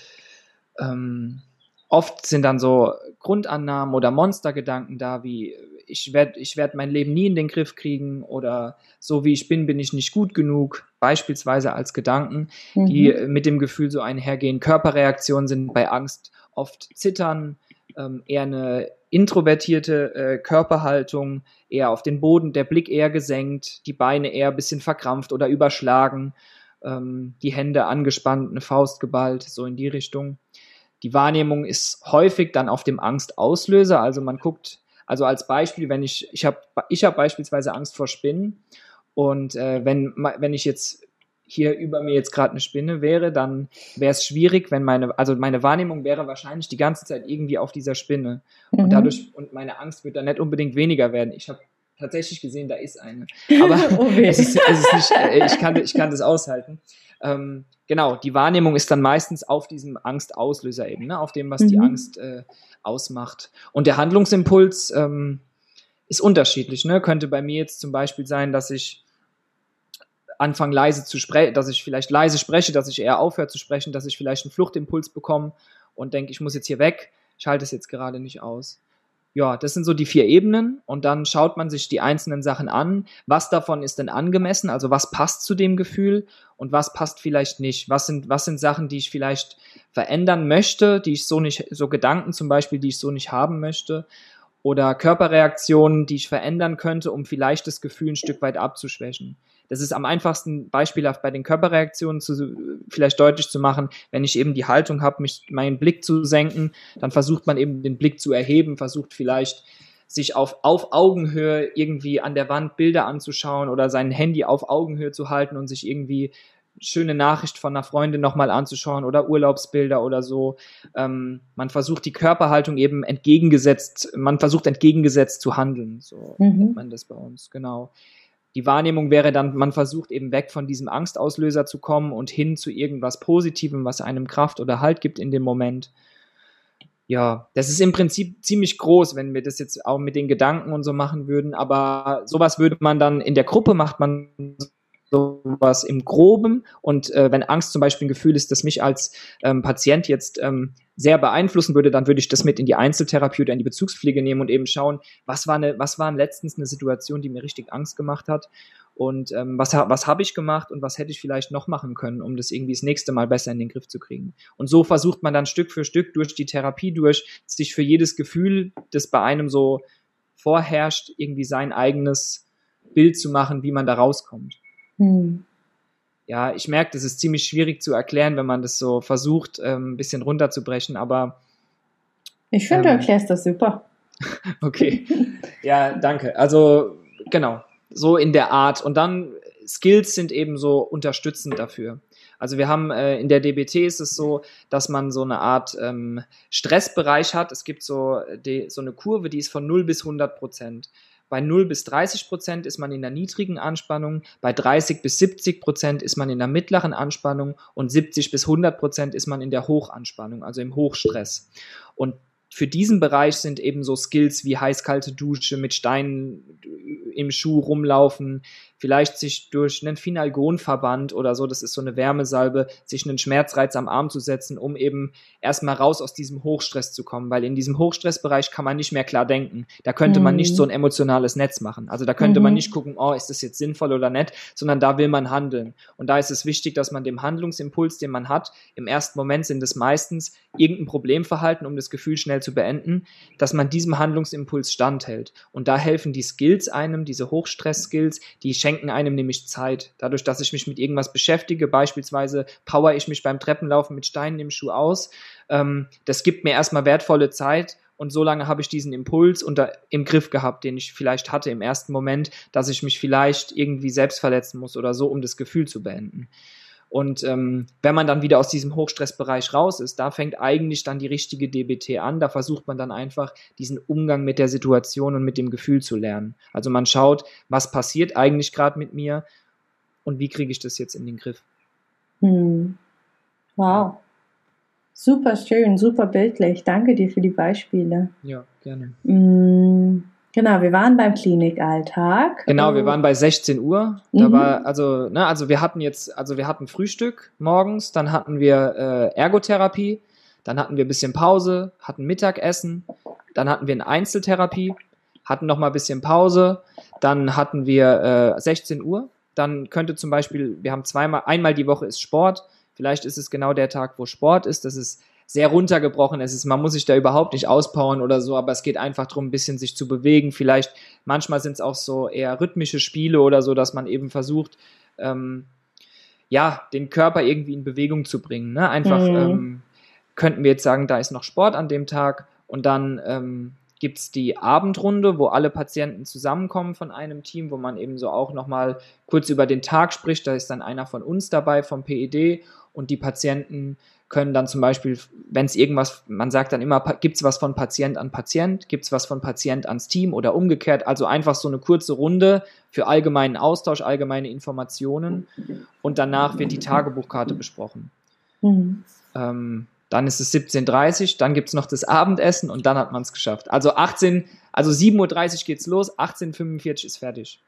ähm, oft sind dann so Grundannahmen oder Monstergedanken da, wie ich werde ich werd mein Leben nie in den Griff kriegen oder so wie ich bin, bin ich nicht gut genug, beispielsweise als Gedanken, mhm. die mit dem Gefühl so einhergehen. Körperreaktionen sind bei Angst oft Zittern, ähm, eher eine introvertierte äh, Körperhaltung, eher auf den Boden, der Blick eher gesenkt, die Beine eher ein bisschen verkrampft oder überschlagen, ähm, die Hände angespannt, eine Faust geballt, so in die Richtung. Die Wahrnehmung ist häufig dann auf dem Angstauslöser, also man guckt, also als Beispiel, wenn ich, ich habe ich hab beispielsweise Angst vor Spinnen und äh, wenn, wenn ich jetzt hier über mir jetzt gerade eine Spinne wäre, dann wäre es schwierig, wenn meine, also meine Wahrnehmung wäre wahrscheinlich die ganze Zeit irgendwie auf dieser Spinne. Mhm. Und dadurch, und meine Angst wird dann nicht unbedingt weniger werden. Ich habe tatsächlich gesehen, da ist eine. Aber oh es, ist, es ist nicht, äh, ich kann, ich kann das aushalten. Ähm, genau, die Wahrnehmung ist dann meistens auf diesem Angstauslöser eben, ne, auf dem, was mhm. die Angst äh, ausmacht. Und der Handlungsimpuls ähm, ist unterschiedlich. Ne? Könnte bei mir jetzt zum Beispiel sein, dass ich anfange leise zu sprechen, dass ich vielleicht leise spreche, dass ich eher aufhöre zu sprechen, dass ich vielleicht einen Fluchtimpuls bekomme und denke, ich muss jetzt hier weg. Ich halte es jetzt gerade nicht aus ja, das sind so die vier Ebenen und dann schaut man sich die einzelnen Sachen an. Was davon ist denn angemessen? Also was passt zu dem Gefühl und was passt vielleicht nicht? Was sind, was sind Sachen, die ich vielleicht verändern möchte, die ich so nicht, so Gedanken zum Beispiel, die ich so nicht haben möchte? Oder Körperreaktionen, die ich verändern könnte, um vielleicht das Gefühl ein Stück weit abzuschwächen. Das ist am einfachsten beispielhaft bei den Körperreaktionen zu, vielleicht deutlich zu machen. Wenn ich eben die Haltung habe, mich meinen Blick zu senken, dann versucht man eben den Blick zu erheben, versucht vielleicht sich auf, auf Augenhöhe irgendwie an der Wand Bilder anzuschauen oder sein Handy auf Augenhöhe zu halten und sich irgendwie schöne Nachricht von einer Freundin nochmal anzuschauen oder Urlaubsbilder oder so. Ähm, man versucht die Körperhaltung eben entgegengesetzt, man versucht entgegengesetzt zu handeln. So mhm. nennt man das bei uns, genau die Wahrnehmung wäre dann, man versucht eben weg von diesem Angstauslöser zu kommen und hin zu irgendwas Positivem, was einem Kraft oder Halt gibt in dem Moment. Ja, das ist im Prinzip ziemlich groß, wenn wir das jetzt auch mit den Gedanken und so machen würden, aber sowas würde man dann in der Gruppe macht man sowas im Groben. Und äh, wenn Angst zum Beispiel ein Gefühl ist, das mich als ähm, Patient jetzt ähm, sehr beeinflussen würde, dann würde ich das mit in die Einzeltherapie oder in die Bezugspflege nehmen und eben schauen, was war eine, was war letztens eine Situation, die mir richtig Angst gemacht hat und ähm, was, was habe ich gemacht und was hätte ich vielleicht noch machen können, um das irgendwie das nächste Mal besser in den Griff zu kriegen. Und so versucht man dann Stück für Stück durch die Therapie durch, sich für jedes Gefühl, das bei einem so vorherrscht, irgendwie sein eigenes Bild zu machen, wie man da rauskommt. Hm. Ja, ich merke, das ist ziemlich schwierig zu erklären, wenn man das so versucht, ähm, ein bisschen runterzubrechen, aber. Ich finde, ähm, du erklärst das super. okay. Ja, danke. Also, genau. so in der Art. Und dann Skills sind eben so unterstützend dafür. Also wir haben äh, in der DBT ist es so, dass man so eine Art ähm, Stressbereich hat. Es gibt so, die, so eine Kurve, die ist von 0 bis 100 Prozent. Bei 0 bis 30 Prozent ist man in der niedrigen Anspannung, bei 30 bis 70 Prozent ist man in der mittleren Anspannung und 70 bis 100 Prozent ist man in der Hochanspannung, also im Hochstress. Und für diesen Bereich sind eben so Skills wie heiß-kalte Dusche mit Steinen im Schuh rumlaufen, vielleicht sich durch einen Finalgonverband oder so, das ist so eine Wärmesalbe, sich einen Schmerzreiz am Arm zu setzen, um eben erstmal raus aus diesem Hochstress zu kommen, weil in diesem Hochstressbereich kann man nicht mehr klar denken. Da könnte mhm. man nicht mhm. so ein emotionales Netz machen. Also da könnte mhm. man nicht gucken, oh, ist das jetzt sinnvoll oder nicht, sondern da will man handeln. Und da ist es wichtig, dass man dem Handlungsimpuls, den man hat, im ersten Moment sind es meistens irgendein Problemverhalten, um das Gefühl schnell zu beenden, dass man diesem Handlungsimpuls standhält. Und da helfen die Skills einem, diese Hochstress-Skills, die schenken einem nämlich Zeit. Dadurch, dass ich mich mit irgendwas beschäftige, beispielsweise power ich mich beim Treppenlaufen mit Steinen im Schuh aus, ähm, das gibt mir erstmal wertvolle Zeit und so lange habe ich diesen Impuls unter, im Griff gehabt, den ich vielleicht hatte im ersten Moment, dass ich mich vielleicht irgendwie selbst verletzen muss oder so, um das Gefühl zu beenden. Und ähm, wenn man dann wieder aus diesem Hochstressbereich raus ist, da fängt eigentlich dann die richtige DBT an. Da versucht man dann einfach diesen Umgang mit der Situation und mit dem Gefühl zu lernen. Also man schaut, was passiert eigentlich gerade mit mir und wie kriege ich das jetzt in den Griff. Hm. Wow. Super schön, super bildlich. Danke dir für die Beispiele. Ja, gerne. Hm. Genau, wir waren beim Klinikalltag. Genau, wir waren bei 16 Uhr. Da mhm. war, also, ne, also wir hatten jetzt, also wir hatten Frühstück morgens, dann hatten wir äh, Ergotherapie, dann hatten wir ein bisschen Pause, hatten Mittagessen, dann hatten wir eine Einzeltherapie, hatten noch mal ein bisschen Pause, dann hatten wir äh, 16 Uhr. Dann könnte zum Beispiel, wir haben zweimal, einmal die Woche ist Sport. Vielleicht ist es genau der Tag, wo Sport ist. Das ist sehr runtergebrochen. Es ist, man muss sich da überhaupt nicht auspowern oder so, aber es geht einfach darum, ein bisschen sich zu bewegen. Vielleicht, manchmal sind es auch so eher rhythmische Spiele oder so, dass man eben versucht, ähm, ja, den Körper irgendwie in Bewegung zu bringen. Ne? Einfach mhm. ähm, könnten wir jetzt sagen, da ist noch Sport an dem Tag und dann ähm, gibt es die Abendrunde, wo alle Patienten zusammenkommen von einem Team, wo man eben so auch nochmal kurz über den Tag spricht. Da ist dann einer von uns dabei, vom PED und die Patienten können dann zum Beispiel, wenn es irgendwas, man sagt dann immer, gibt es was von Patient an Patient, gibt es was von Patient ans Team oder umgekehrt, also einfach so eine kurze Runde für allgemeinen Austausch, allgemeine Informationen und danach wird die Tagebuchkarte besprochen. Mhm. Ähm, dann ist es 17.30 Uhr, dann gibt es noch das Abendessen und dann hat man es geschafft. Also 18, also 7.30 Uhr geht's los, 18.45 Uhr ist fertig.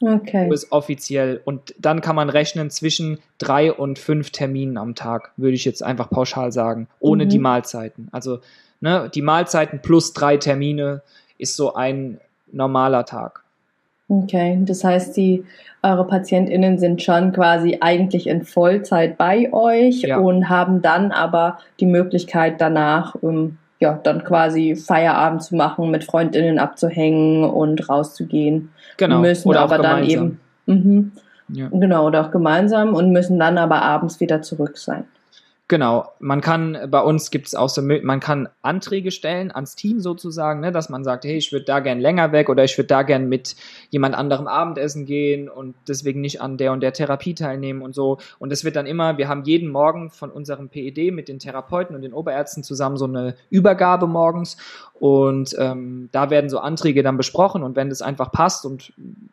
Okay. Ist offiziell. Und dann kann man rechnen zwischen drei und fünf Terminen am Tag, würde ich jetzt einfach pauschal sagen, ohne mhm. die Mahlzeiten. Also ne, die Mahlzeiten plus drei Termine ist so ein normaler Tag. Okay, das heißt, die eure PatientInnen sind schon quasi eigentlich in Vollzeit bei euch ja. und haben dann aber die Möglichkeit danach um, ja, dann quasi Feierabend zu machen, mit Freundinnen abzuhängen und rauszugehen. Genau. Müssen oder aber dann eben. Mhm, ja. Genau, oder auch gemeinsam und müssen dann aber abends wieder zurück sein. Genau, man kann bei uns gibt es auch so, man kann Anträge stellen ans Team sozusagen, ne, dass man sagt, hey, ich würde da gern länger weg oder ich würde da gern mit jemand anderem Abendessen gehen und deswegen nicht an der und der Therapie teilnehmen und so. Und es wird dann immer, wir haben jeden Morgen von unserem PED mit den Therapeuten und den Oberärzten zusammen so eine Übergabe morgens und ähm, da werden so Anträge dann besprochen und wenn das einfach passt und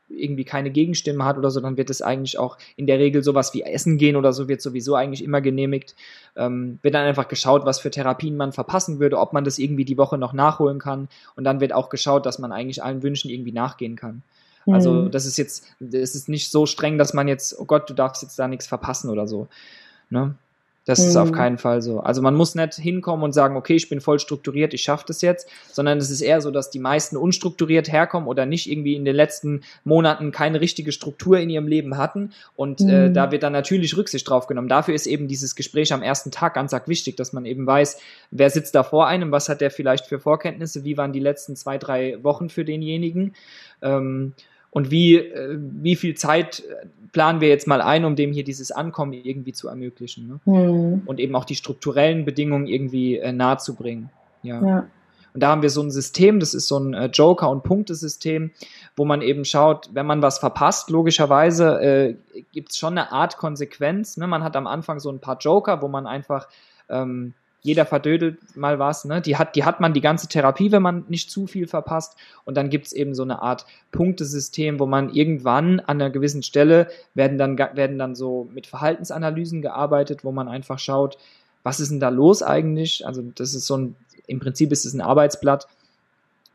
irgendwie keine Gegenstimme hat oder so, dann wird es eigentlich auch in der Regel sowas wie Essen gehen oder so wird sowieso eigentlich immer genehmigt. Ähm, wird dann einfach geschaut, was für Therapien man verpassen würde, ob man das irgendwie die Woche noch nachholen kann und dann wird auch geschaut, dass man eigentlich allen Wünschen irgendwie nachgehen kann. Also mhm. das ist jetzt, das ist nicht so streng, dass man jetzt, oh Gott, du darfst jetzt da nichts verpassen oder so. Ne? Das mhm. ist auf mhm. keinen Fall so. Also man muss nicht hinkommen und sagen, okay, ich bin voll strukturiert, ich schaffe das jetzt, sondern es ist eher so, dass die meisten unstrukturiert herkommen oder nicht irgendwie in den letzten Monaten keine richtige Struktur in ihrem Leben hatten. Und äh, mhm. äh, da wird dann natürlich Rücksicht drauf genommen. Dafür ist eben dieses Gespräch am ersten Tag ganz arg wichtig, dass man eben weiß, wer sitzt da vor einem, was hat der vielleicht für Vorkenntnisse, wie waren die letzten zwei, drei Wochen für denjenigen. Ähm, und wie, äh, wie viel Zeit planen wir jetzt mal ein, um dem hier dieses Ankommen irgendwie zu ermöglichen. Ne? Mhm. Und eben auch die strukturellen Bedingungen irgendwie äh, nahe zu bringen. Ja. ja. Und da haben wir so ein System, das ist so ein äh, Joker- und Punktesystem, wo man eben schaut, wenn man was verpasst, logischerweise äh, gibt es schon eine Art Konsequenz. Ne? Man hat am Anfang so ein paar Joker, wo man einfach ähm, jeder verdödelt mal was, ne? Die hat, die hat man die ganze Therapie, wenn man nicht zu viel verpasst. Und dann gibt's eben so eine Art Punktesystem, wo man irgendwann an einer gewissen Stelle werden dann, werden dann so mit Verhaltensanalysen gearbeitet, wo man einfach schaut, was ist denn da los eigentlich? Also das ist so ein, im Prinzip ist es ein Arbeitsblatt,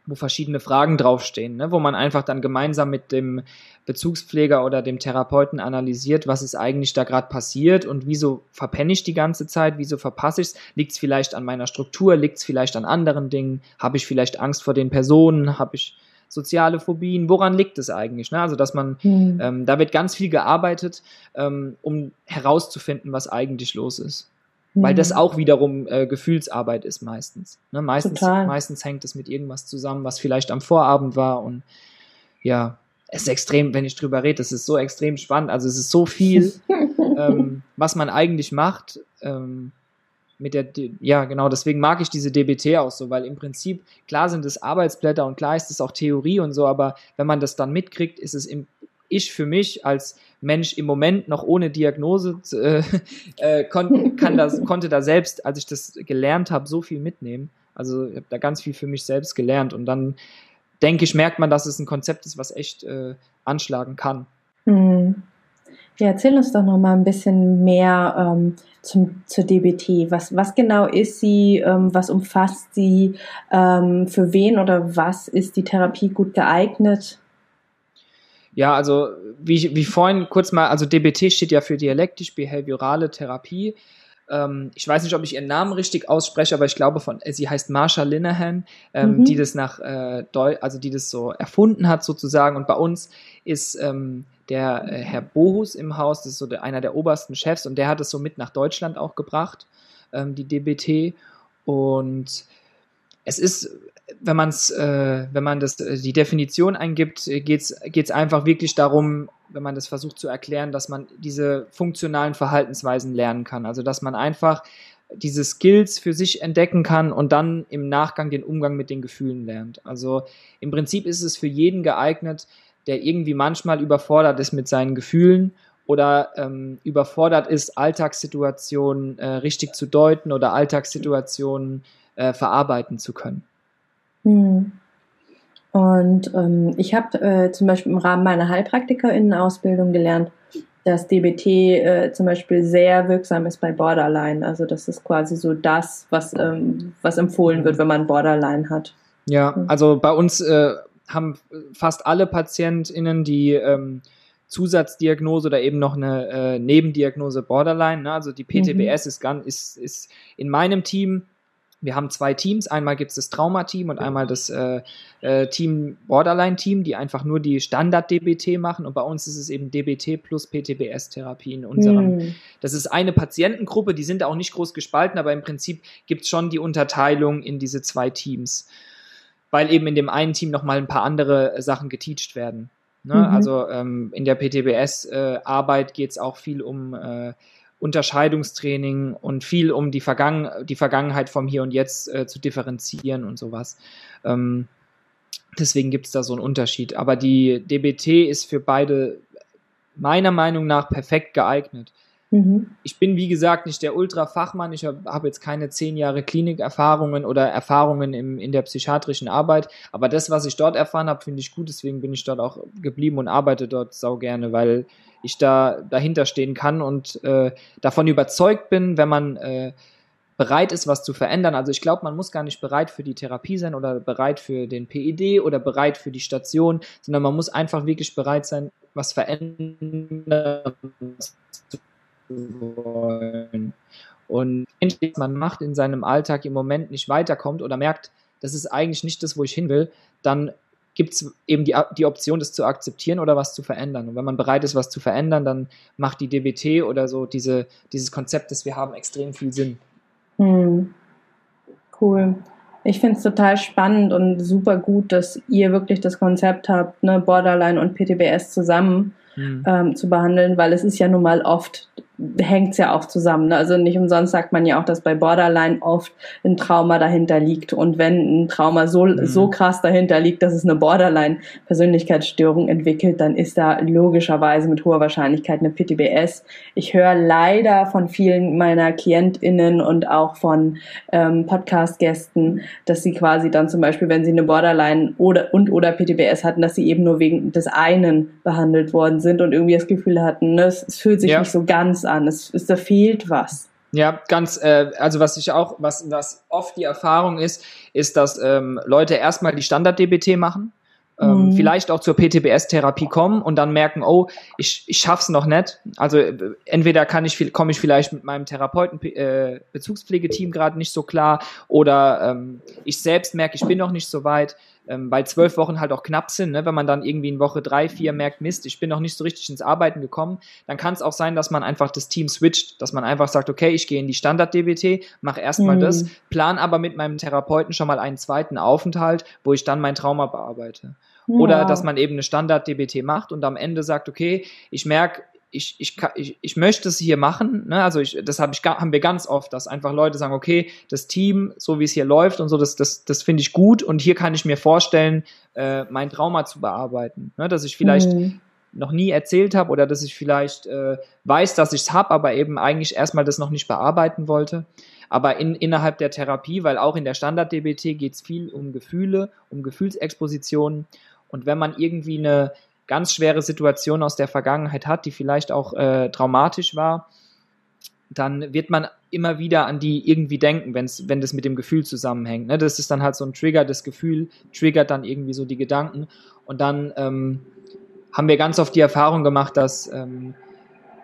wo verschiedene Fragen draufstehen, ne? wo man einfach dann gemeinsam mit dem Bezugspfleger oder dem Therapeuten analysiert, was ist eigentlich da gerade passiert und wieso verpenne ich die ganze Zeit, wieso verpasse ich es, liegt es vielleicht an meiner Struktur, liegt es vielleicht an anderen Dingen, habe ich vielleicht Angst vor den Personen, habe ich soziale Phobien, woran liegt es eigentlich? Ne? Also dass man, mhm. ähm, da wird ganz viel gearbeitet, ähm, um herauszufinden, was eigentlich los ist. Weil das mhm. auch wiederum äh, Gefühlsarbeit ist meistens. Ne? Meistens, meistens hängt es mit irgendwas zusammen, was vielleicht am Vorabend war. Und ja, es ist extrem, wenn ich drüber rede, das ist so extrem spannend. Also es ist so viel, ähm, was man eigentlich macht. Ähm, mit der, ja, genau, deswegen mag ich diese DBT auch so, weil im Prinzip, klar sind es Arbeitsblätter und klar ist es auch Theorie und so, aber wenn man das dann mitkriegt, ist es im, ich für mich als Mensch im Moment noch ohne Diagnose äh, äh, kon kann das, konnte da selbst, als ich das gelernt habe, so viel mitnehmen. Also ich habe da ganz viel für mich selbst gelernt und dann denke ich, merkt man, dass es ein Konzept ist, was echt äh, anschlagen kann. Hm. Ja, erzähl uns doch noch mal ein bisschen mehr ähm, zum, zur DBT. Was, was genau ist sie? Ähm, was umfasst sie? Ähm, für wen oder was ist die Therapie gut geeignet? Ja, also wie, wie vorhin kurz mal, also DBT steht ja für dialektisch-behaviorale Therapie. Ähm, ich weiß nicht, ob ich ihren Namen richtig ausspreche, aber ich glaube von, sie heißt Marsha Linehan, ähm, mhm. die das nach, äh, also die das so erfunden hat sozusagen. Und bei uns ist ähm, der äh, Herr Bohus im Haus, das ist so der, einer der obersten Chefs und der hat es so mit nach Deutschland auch gebracht, ähm, die DBT. Und es ist wenn man es, äh, wenn man das, äh, die Definition eingibt, äh, geht es einfach wirklich darum, wenn man das versucht zu erklären, dass man diese funktionalen Verhaltensweisen lernen kann. Also dass man einfach diese Skills für sich entdecken kann und dann im Nachgang den Umgang mit den Gefühlen lernt. Also im Prinzip ist es für jeden geeignet, der irgendwie manchmal überfordert ist mit seinen Gefühlen oder ähm, überfordert ist, Alltagssituationen äh, richtig zu deuten oder Alltagssituationen äh, verarbeiten zu können. Hm. Und ähm, ich habe äh, zum Beispiel im Rahmen meiner Heilpraktikerinnen-Ausbildung gelernt, dass DBT äh, zum Beispiel sehr wirksam ist bei Borderline. Also das ist quasi so das, was, ähm, was empfohlen wird, wenn man Borderline hat. Ja, hm. also bei uns äh, haben fast alle PatientInnen die ähm, Zusatzdiagnose oder eben noch eine äh, Nebendiagnose Borderline. Ne? Also die PTBS mhm. ist, ganz, ist, ist in meinem Team wir haben zwei Teams. Einmal gibt es das Trauma-Team und einmal das äh, äh, Team Borderline-Team, die einfach nur die Standard-DBT machen. Und bei uns ist es eben DBT plus PTBS-Therapie in unserem. Hm. Das ist eine Patientengruppe, die sind auch nicht groß gespalten, aber im Prinzip gibt es schon die Unterteilung in diese zwei Teams. Weil eben in dem einen Team nochmal ein paar andere Sachen geteacht werden. Ne? Mhm. Also ähm, in der PTBS-Arbeit äh, geht es auch viel um äh, Unterscheidungstraining und viel um die, Vergangen die Vergangenheit vom Hier und Jetzt äh, zu differenzieren und sowas. Ähm, deswegen gibt es da so einen Unterschied. Aber die DBT ist für beide meiner Meinung nach perfekt geeignet. Mhm. Ich bin, wie gesagt, nicht der Ultra-Fachmann. Ich habe hab jetzt keine zehn Jahre Klinikerfahrungen oder Erfahrungen im, in der psychiatrischen Arbeit. Aber das, was ich dort erfahren habe, finde ich gut. Deswegen bin ich dort auch geblieben und arbeite dort sau gerne, weil ich da dahinter stehen kann und äh, davon überzeugt bin, wenn man äh, bereit ist, was zu verändern. Also ich glaube, man muss gar nicht bereit für die Therapie sein oder bereit für den PED oder bereit für die Station, sondern man muss einfach wirklich bereit sein, was verändern zu wollen. Und wenn man macht in seinem Alltag im Moment nicht weiterkommt oder merkt, das ist eigentlich nicht das, wo ich hin will, dann gibt es eben die, die Option, das zu akzeptieren oder was zu verändern. Und wenn man bereit ist, was zu verändern, dann macht die DBT oder so diese, dieses Konzept, das wir haben, extrem viel Sinn. Hm. Cool. Ich finde es total spannend und super gut, dass ihr wirklich das Konzept habt, ne, Borderline und PTBS zusammen hm. ähm, zu behandeln, weil es ist ja nun mal oft hängt es ja auch zusammen. Ne? Also nicht umsonst sagt man ja auch, dass bei Borderline oft ein Trauma dahinter liegt. Und wenn ein Trauma so, mhm. so krass dahinter liegt, dass es eine Borderline-Persönlichkeitsstörung entwickelt, dann ist da logischerweise mit hoher Wahrscheinlichkeit eine PTBS. Ich höre leider von vielen meiner KlientInnen und auch von ähm, Podcast-Gästen, dass sie quasi dann zum Beispiel, wenn sie eine Borderline oder und oder PTBS hatten, dass sie eben nur wegen des einen behandelt worden sind und irgendwie das Gefühl hatten, ne, es, fühlt sich ja. nicht so ganz an. Es, es da fehlt was. Ja, ganz, äh, also was ich auch, was, was oft die Erfahrung ist, ist, dass ähm, Leute erstmal die Standard-DBT machen, ähm, mhm. vielleicht auch zur PTBS-Therapie kommen und dann merken, oh, ich, ich schaff's noch nicht. Also äh, entweder kann ich, komme ich vielleicht mit meinem Therapeuten äh, Bezugspflegeteam gerade nicht so klar oder ähm, ich selbst merke, ich bin noch nicht so weit ähm, weil zwölf Wochen halt auch knapp sind, ne? wenn man dann irgendwie in Woche drei, vier merkt, Mist, ich bin noch nicht so richtig ins Arbeiten gekommen, dann kann es auch sein, dass man einfach das Team switcht, dass man einfach sagt, okay, ich gehe in die Standard-DBT, mache erstmal mhm. das, plan aber mit meinem Therapeuten schon mal einen zweiten Aufenthalt, wo ich dann mein Trauma bearbeite. Oder dass man eben eine Standard-DBT macht und am Ende sagt, okay, ich merke, ich, ich, ich, ich möchte es hier machen, ne? also ich, das hab ich, haben wir ganz oft, dass einfach Leute sagen, okay, das Team, so wie es hier läuft und so, das, das, das finde ich gut und hier kann ich mir vorstellen, äh, mein Trauma zu bearbeiten, ne? dass ich vielleicht mhm. noch nie erzählt habe oder dass ich vielleicht äh, weiß, dass ich es habe, aber eben eigentlich erstmal das noch nicht bearbeiten wollte. Aber in, innerhalb der Therapie, weil auch in der Standard-DBT geht es viel um Gefühle, um Gefühlsexpositionen und wenn man irgendwie eine ganz schwere Situation aus der Vergangenheit hat, die vielleicht auch äh, traumatisch war, dann wird man immer wieder an die irgendwie denken, wenn's, wenn das mit dem Gefühl zusammenhängt. Ne? Das ist dann halt so ein Trigger, das Gefühl triggert dann irgendwie so die Gedanken. Und dann ähm, haben wir ganz oft die Erfahrung gemacht, dass ähm,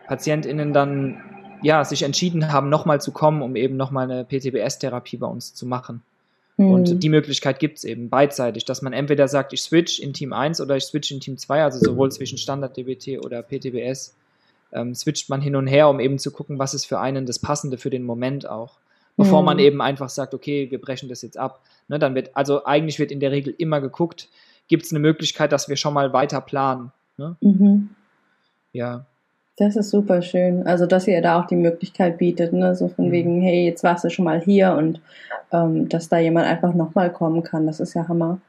PatientInnen dann ja, sich entschieden haben, nochmal zu kommen, um eben nochmal eine PTBS-Therapie bei uns zu machen. Und hm. die Möglichkeit gibt es eben beidseitig, dass man entweder sagt, ich switch in Team 1 oder ich switch in Team 2, also sowohl zwischen Standard-DBT oder PTBS, ähm, switcht man hin und her, um eben zu gucken, was ist für einen das Passende für den Moment auch. Bevor mhm. man hm. eben einfach sagt, okay, wir brechen das jetzt ab. Ne, dann wird, also eigentlich wird in der Regel immer geguckt, gibt es eine Möglichkeit, dass wir schon mal weiter planen. Ne? Mhm. Ja. Das ist super schön. Also, dass ihr da auch die Möglichkeit bietet, ne? so von mhm. wegen, hey, jetzt warst du schon mal hier und ähm, dass da jemand einfach nochmal kommen kann. Das ist ja Hammer.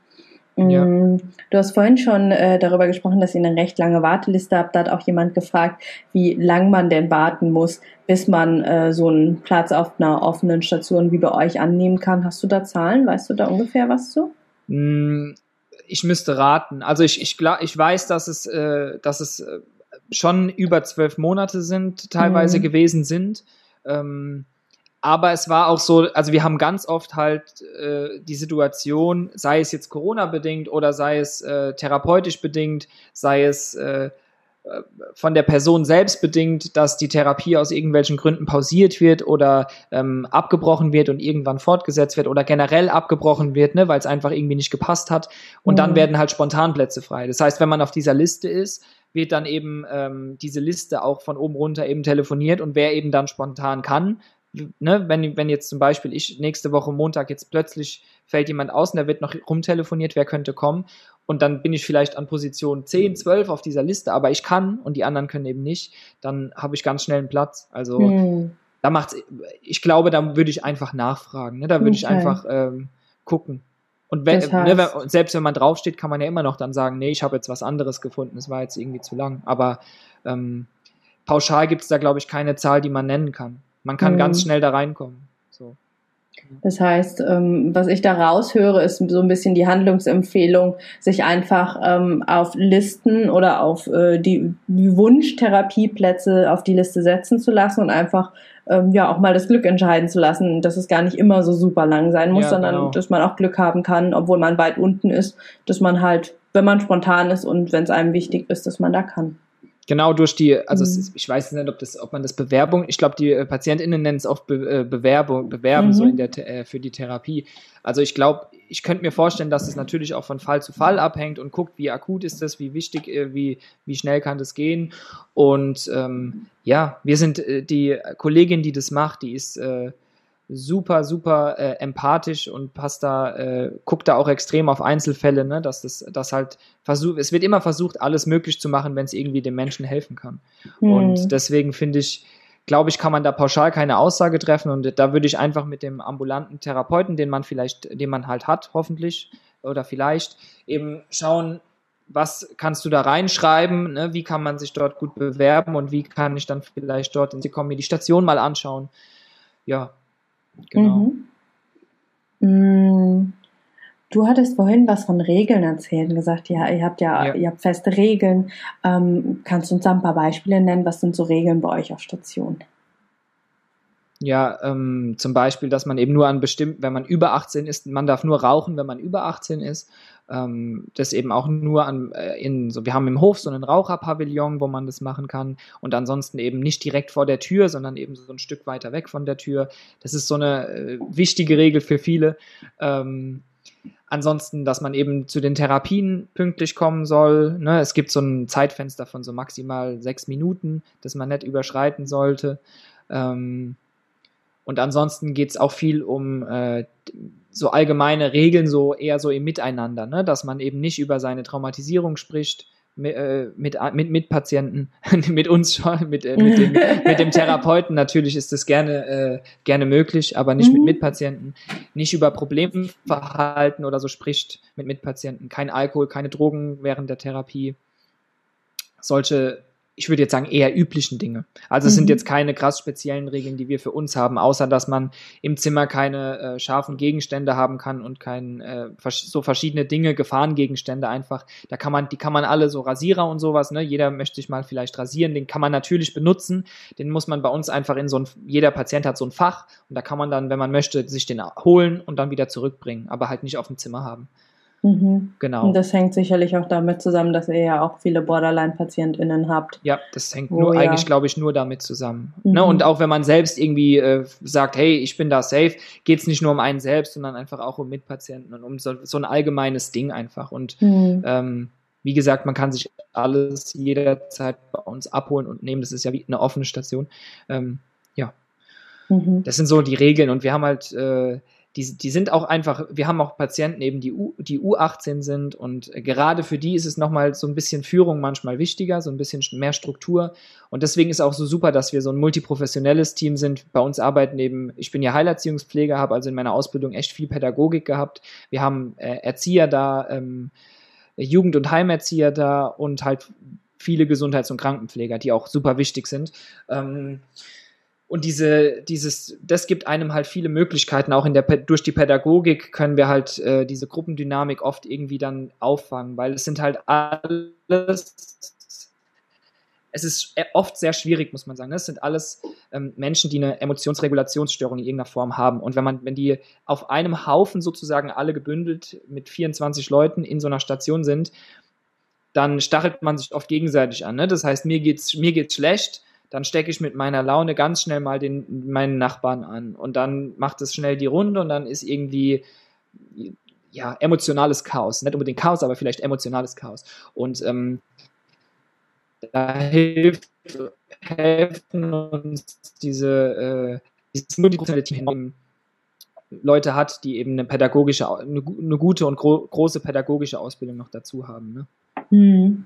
Ja. Mm, du hast vorhin schon äh, darüber gesprochen, dass ihr eine recht lange Warteliste habt. Da hat auch jemand gefragt, wie lang man denn warten muss, bis man äh, so einen Platz auf einer offenen Station wie bei euch annehmen kann. Hast du da Zahlen? Weißt du da ungefähr was zu? Mm, ich müsste raten. Also ich, ich, ich weiß, dass es, äh, dass es äh, schon über zwölf Monate sind, teilweise mhm. gewesen sind. Ähm, aber es war auch so, also wir haben ganz oft halt äh, die Situation, sei es jetzt Corona-bedingt oder sei es äh, therapeutisch bedingt, sei es äh, von der Person selbst bedingt, dass die Therapie aus irgendwelchen Gründen pausiert wird oder ähm, abgebrochen wird und irgendwann fortgesetzt wird oder generell abgebrochen wird, ne, weil es einfach irgendwie nicht gepasst hat. Und mhm. dann werden halt Spontanplätze frei. Das heißt, wenn man auf dieser Liste ist, wird dann eben ähm, diese Liste auch von oben runter eben telefoniert und wer eben dann spontan kann, ne, wenn, wenn jetzt zum Beispiel ich nächste Woche Montag jetzt plötzlich fällt jemand aus und da wird noch rumtelefoniert, wer könnte kommen und dann bin ich vielleicht an Position 10, 12 auf dieser Liste, aber ich kann und die anderen können eben nicht, dann habe ich ganz schnell einen Platz. Also hm. da macht's, ich glaube, da würde ich einfach nachfragen, ne? da würde okay. ich einfach ähm, gucken. Und wenn, das heißt, ne, wenn, selbst wenn man draufsteht, kann man ja immer noch dann sagen, nee, ich habe jetzt was anderes gefunden, es war jetzt irgendwie zu lang. Aber ähm, pauschal gibt es da, glaube ich, keine Zahl, die man nennen kann. Man kann mhm. ganz schnell da reinkommen. Das heißt, ähm, was ich da raushöre, ist so ein bisschen die Handlungsempfehlung, sich einfach ähm, auf Listen oder auf äh, die, die Wunschtherapieplätze auf die Liste setzen zu lassen und einfach ähm, ja auch mal das Glück entscheiden zu lassen, dass es gar nicht immer so super lang sein muss, ja, sondern genau. dass man auch Glück haben kann, obwohl man weit unten ist, dass man halt, wenn man spontan ist und wenn es einem wichtig ist, dass man da kann genau durch die, also mhm. ist, ich weiß nicht, ob das, ob man das Bewerbung, ich glaube, die äh, PatientInnen nennen es oft Be äh, Bewerbung, Bewerben mhm. so in der äh, für die Therapie. Also ich glaube, ich könnte mir vorstellen, dass es natürlich auch von Fall zu Fall abhängt und guckt, wie akut ist das, wie wichtig, äh, wie, wie schnell kann das gehen. Und ähm, ja, wir sind die Kollegin, die das macht, die ist super, super äh, empathisch und passt da, äh, guckt da auch extrem auf Einzelfälle, ne, dass das, das halt versucht, es wird immer versucht, alles möglich zu machen, wenn es irgendwie dem Menschen helfen kann. Mhm. Und deswegen finde ich, glaube ich, kann man da pauschal keine Aussage treffen und da würde ich einfach mit dem ambulanten Therapeuten, den man vielleicht, den man halt hat, hoffentlich oder vielleicht, eben schauen, was kannst du da reinschreiben, ne? wie kann man sich dort gut bewerben und wie kann ich dann vielleicht dort in die kommen, mir die Station mal anschauen. Ja, genau. Mhm. Mm. Du hattest vorhin was von Regeln erzählt und gesagt, ja, ihr habt ja, ja. ihr habt feste Regeln. Ähm, kannst du uns da ein paar Beispiele nennen? Was sind so Regeln bei euch auf Station? Ja, ähm, zum Beispiel, dass man eben nur an bestimmten, wenn man über 18 ist, man darf nur rauchen, wenn man über 18 ist. Ähm, das eben auch nur an, äh, in, so, wir haben im Hof so einen Raucherpavillon, wo man das machen kann und ansonsten eben nicht direkt vor der Tür, sondern eben so ein Stück weiter weg von der Tür. Das ist so eine äh, wichtige Regel für viele. Ähm, Ansonsten, dass man eben zu den Therapien pünktlich kommen soll. Ne? Es gibt so ein Zeitfenster von so maximal sechs Minuten, das man nicht überschreiten sollte. Ähm, und ansonsten geht es auch viel um äh, so allgemeine Regeln, so eher so im Miteinander, ne? dass man eben nicht über seine Traumatisierung spricht, mit, äh, mit, mit, mit Patienten, mit uns schon, mit, äh, mit, dem, mit dem Therapeuten natürlich ist das gerne, äh, gerne möglich, aber nicht mhm. mit Mitpatienten. Nicht über Problemverhalten oder so spricht mit Mitpatienten. Kein Alkohol, keine Drogen während der Therapie. Solche ich würde jetzt sagen, eher üblichen Dinge. Also es mhm. sind jetzt keine krass speziellen Regeln, die wir für uns haben, außer dass man im Zimmer keine äh, scharfen Gegenstände haben kann und kein äh, so verschiedene Dinge, Gefahrengegenstände einfach. Da kann man, die kann man alle so Rasierer und sowas, ne? Jeder möchte sich mal vielleicht rasieren, den kann man natürlich benutzen. Den muss man bei uns einfach in so ein, jeder Patient hat so ein Fach und da kann man dann, wenn man möchte, sich den holen und dann wieder zurückbringen, aber halt nicht auf dem Zimmer haben. Mhm. Genau. Und das hängt sicherlich auch damit zusammen, dass ihr ja auch viele Borderline-PatientInnen habt. Ja, das hängt nur, ja. eigentlich, glaube ich, nur damit zusammen. Mhm. Ne? Und auch wenn man selbst irgendwie äh, sagt, hey, ich bin da safe, geht es nicht nur um einen selbst, sondern einfach auch um Mitpatienten und um so, so ein allgemeines Ding einfach. Und mhm. ähm, wie gesagt, man kann sich alles jederzeit bei uns abholen und nehmen. Das ist ja wie eine offene Station. Ähm, ja. Mhm. Das sind so die Regeln. Und wir haben halt äh, die, die sind auch einfach, wir haben auch Patienten eben, die, U, die U18 sind und gerade für die ist es nochmal so ein bisschen Führung manchmal wichtiger, so ein bisschen mehr Struktur und deswegen ist auch so super, dass wir so ein multiprofessionelles Team sind. Bei uns arbeiten eben, ich bin ja Heilerziehungspfleger, habe also in meiner Ausbildung echt viel Pädagogik gehabt. Wir haben äh, Erzieher da, ähm, Jugend- und Heimerzieher da und halt viele Gesundheits- und Krankenpfleger, die auch super wichtig sind. Ähm, und diese, dieses, das gibt einem halt viele Möglichkeiten. Auch in der, durch die Pädagogik können wir halt äh, diese Gruppendynamik oft irgendwie dann auffangen, weil es sind halt alles, es ist oft sehr schwierig, muss man sagen. Es sind alles ähm, Menschen, die eine Emotionsregulationsstörung in irgendeiner Form haben. Und wenn man, wenn die auf einem Haufen sozusagen alle gebündelt mit 24 Leuten in so einer Station sind, dann stachelt man sich oft gegenseitig an. Ne? Das heißt, mir geht's, mir geht's schlecht dann stecke ich mit meiner Laune ganz schnell mal den, meinen Nachbarn an. Und dann macht es schnell die Runde und dann ist irgendwie ja, emotionales Chaos. Nicht unbedingt Chaos, aber vielleicht emotionales Chaos. Und ähm, da hilft, helfen uns diese, äh, dieses Team Leute hat, die eben eine pädagogische, eine, eine gute und gro große pädagogische Ausbildung noch dazu haben. Ne? Mhm.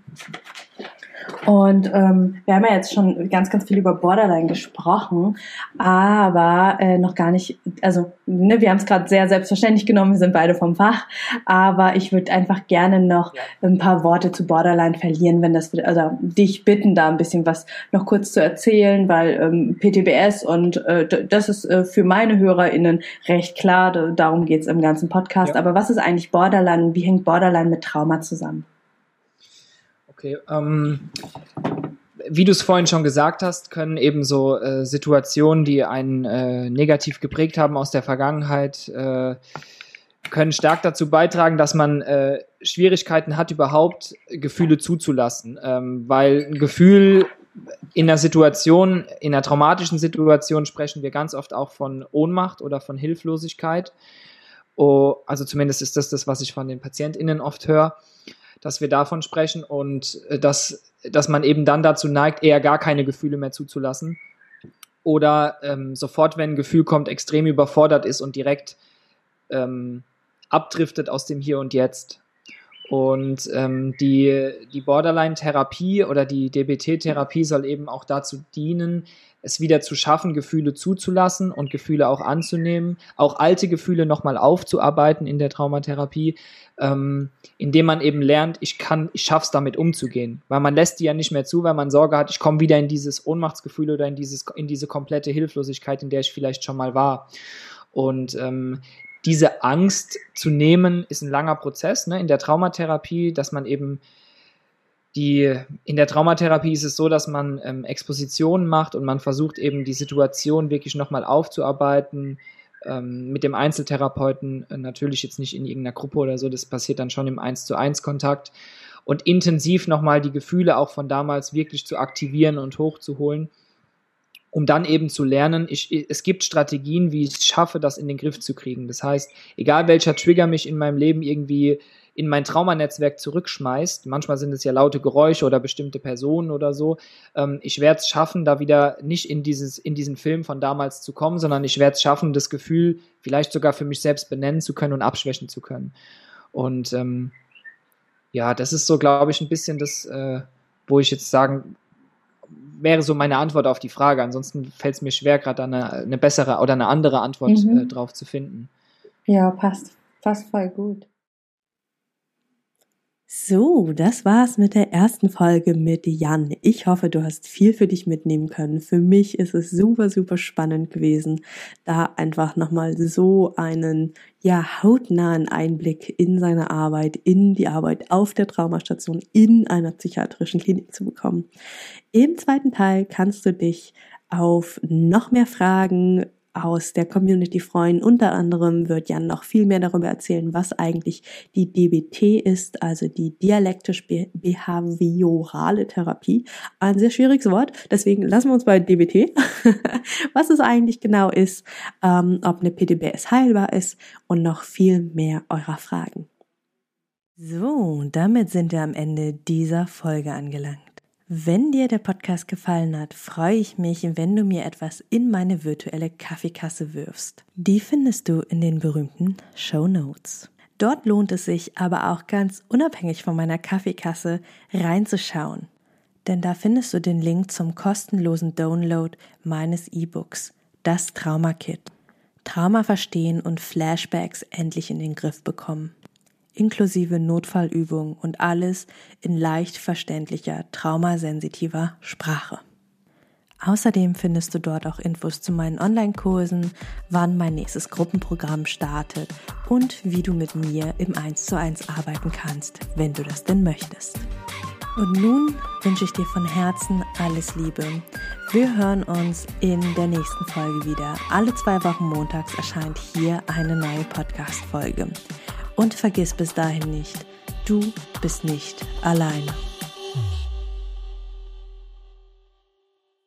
Und ähm, wir haben ja jetzt schon ganz, ganz viel über Borderline gesprochen, aber äh, noch gar nicht, also ne, wir haben es gerade sehr selbstverständlich genommen, wir sind beide vom Fach, aber ich würde einfach gerne noch ein paar Worte zu Borderline verlieren, wenn das, also dich bitten, da ein bisschen was noch kurz zu erzählen, weil ähm, PTBS und äh, das ist äh, für meine HörerInnen recht klar, darum geht's im ganzen Podcast, ja. aber was ist eigentlich Borderline, wie hängt Borderline mit Trauma zusammen? Okay, ähm, wie du es vorhin schon gesagt hast, können eben so äh, Situationen, die einen äh, negativ geprägt haben aus der Vergangenheit, äh, können stark dazu beitragen, dass man äh, Schwierigkeiten hat, überhaupt Gefühle zuzulassen. Ähm, weil ein Gefühl in einer Situation, in einer traumatischen Situation sprechen wir ganz oft auch von Ohnmacht oder von Hilflosigkeit. Oh, also zumindest ist das das, was ich von den PatientInnen oft höre dass wir davon sprechen und äh, dass, dass man eben dann dazu neigt, eher gar keine Gefühle mehr zuzulassen. Oder ähm, sofort, wenn ein Gefühl kommt, extrem überfordert ist und direkt ähm, abdriftet aus dem Hier und Jetzt. Und ähm, die, die Borderline-Therapie oder die DBT-Therapie soll eben auch dazu dienen, es wieder zu schaffen, Gefühle zuzulassen und Gefühle auch anzunehmen, auch alte Gefühle nochmal aufzuarbeiten in der Traumatherapie, ähm, indem man eben lernt, ich kann, ich schaff's damit umzugehen, weil man lässt die ja nicht mehr zu, weil man Sorge hat, ich komme wieder in dieses Ohnmachtsgefühl oder in dieses, in diese komplette Hilflosigkeit, in der ich vielleicht schon mal war. Und ähm, diese Angst zu nehmen, ist ein langer Prozess ne, in der Traumatherapie, dass man eben die, in der Traumatherapie ist es so, dass man ähm, Expositionen macht und man versucht eben die Situation wirklich nochmal aufzuarbeiten, ähm, mit dem Einzeltherapeuten, äh, natürlich jetzt nicht in irgendeiner Gruppe oder so, das passiert dann schon im 1 zu 1 Kontakt und intensiv nochmal die Gefühle auch von damals wirklich zu aktivieren und hochzuholen um dann eben zu lernen, ich, es gibt Strategien, wie ich es schaffe, das in den Griff zu kriegen. Das heißt, egal welcher Trigger mich in meinem Leben irgendwie in mein Traumanetzwerk zurückschmeißt, manchmal sind es ja laute Geräusche oder bestimmte Personen oder so, ähm, ich werde es schaffen, da wieder nicht in, dieses, in diesen Film von damals zu kommen, sondern ich werde es schaffen, das Gefühl vielleicht sogar für mich selbst benennen zu können und abschwächen zu können. Und ähm, ja, das ist so, glaube ich, ein bisschen das, äh, wo ich jetzt sagen wäre so meine Antwort auf die Frage. Ansonsten fällt es mir schwer, gerade eine, eine bessere oder eine andere Antwort mhm. äh, drauf zu finden. Ja, passt, passt voll gut. So, das war's mit der ersten Folge mit Jan. Ich hoffe, du hast viel für dich mitnehmen können. Für mich ist es super, super spannend gewesen, da einfach nochmal so einen, ja, hautnahen Einblick in seine Arbeit, in die Arbeit auf der Traumastation in einer psychiatrischen Klinik zu bekommen. Im zweiten Teil kannst du dich auf noch mehr Fragen aus der Community freuen. Unter anderem wird Jan noch viel mehr darüber erzählen, was eigentlich die DBT ist, also die dialektisch-behaviorale Therapie. Ein sehr schwieriges Wort, deswegen lassen wir uns bei DBT, was es eigentlich genau ist, ähm, ob eine PDBS heilbar ist und noch viel mehr eurer Fragen. So, damit sind wir am Ende dieser Folge angelangt. Wenn dir der Podcast gefallen hat, freue ich mich, wenn du mir etwas in meine virtuelle Kaffeekasse wirfst. Die findest du in den berühmten Show Notes. Dort lohnt es sich aber auch ganz unabhängig von meiner Kaffeekasse reinzuschauen. Denn da findest du den Link zum kostenlosen Download meines E-Books, das Trauma Kit. Trauma verstehen und Flashbacks endlich in den Griff bekommen inklusive Notfallübungen und alles in leicht verständlicher, traumasensitiver Sprache. Außerdem findest du dort auch Infos zu meinen Online-Kursen, wann mein nächstes Gruppenprogramm startet und wie du mit mir im 1 zu 1 arbeiten kannst, wenn du das denn möchtest. Und nun wünsche ich dir von Herzen alles Liebe. Wir hören uns in der nächsten Folge wieder. Alle zwei Wochen montags erscheint hier eine neue Podcast-Folge. Und vergiss bis dahin nicht, du bist nicht alleine.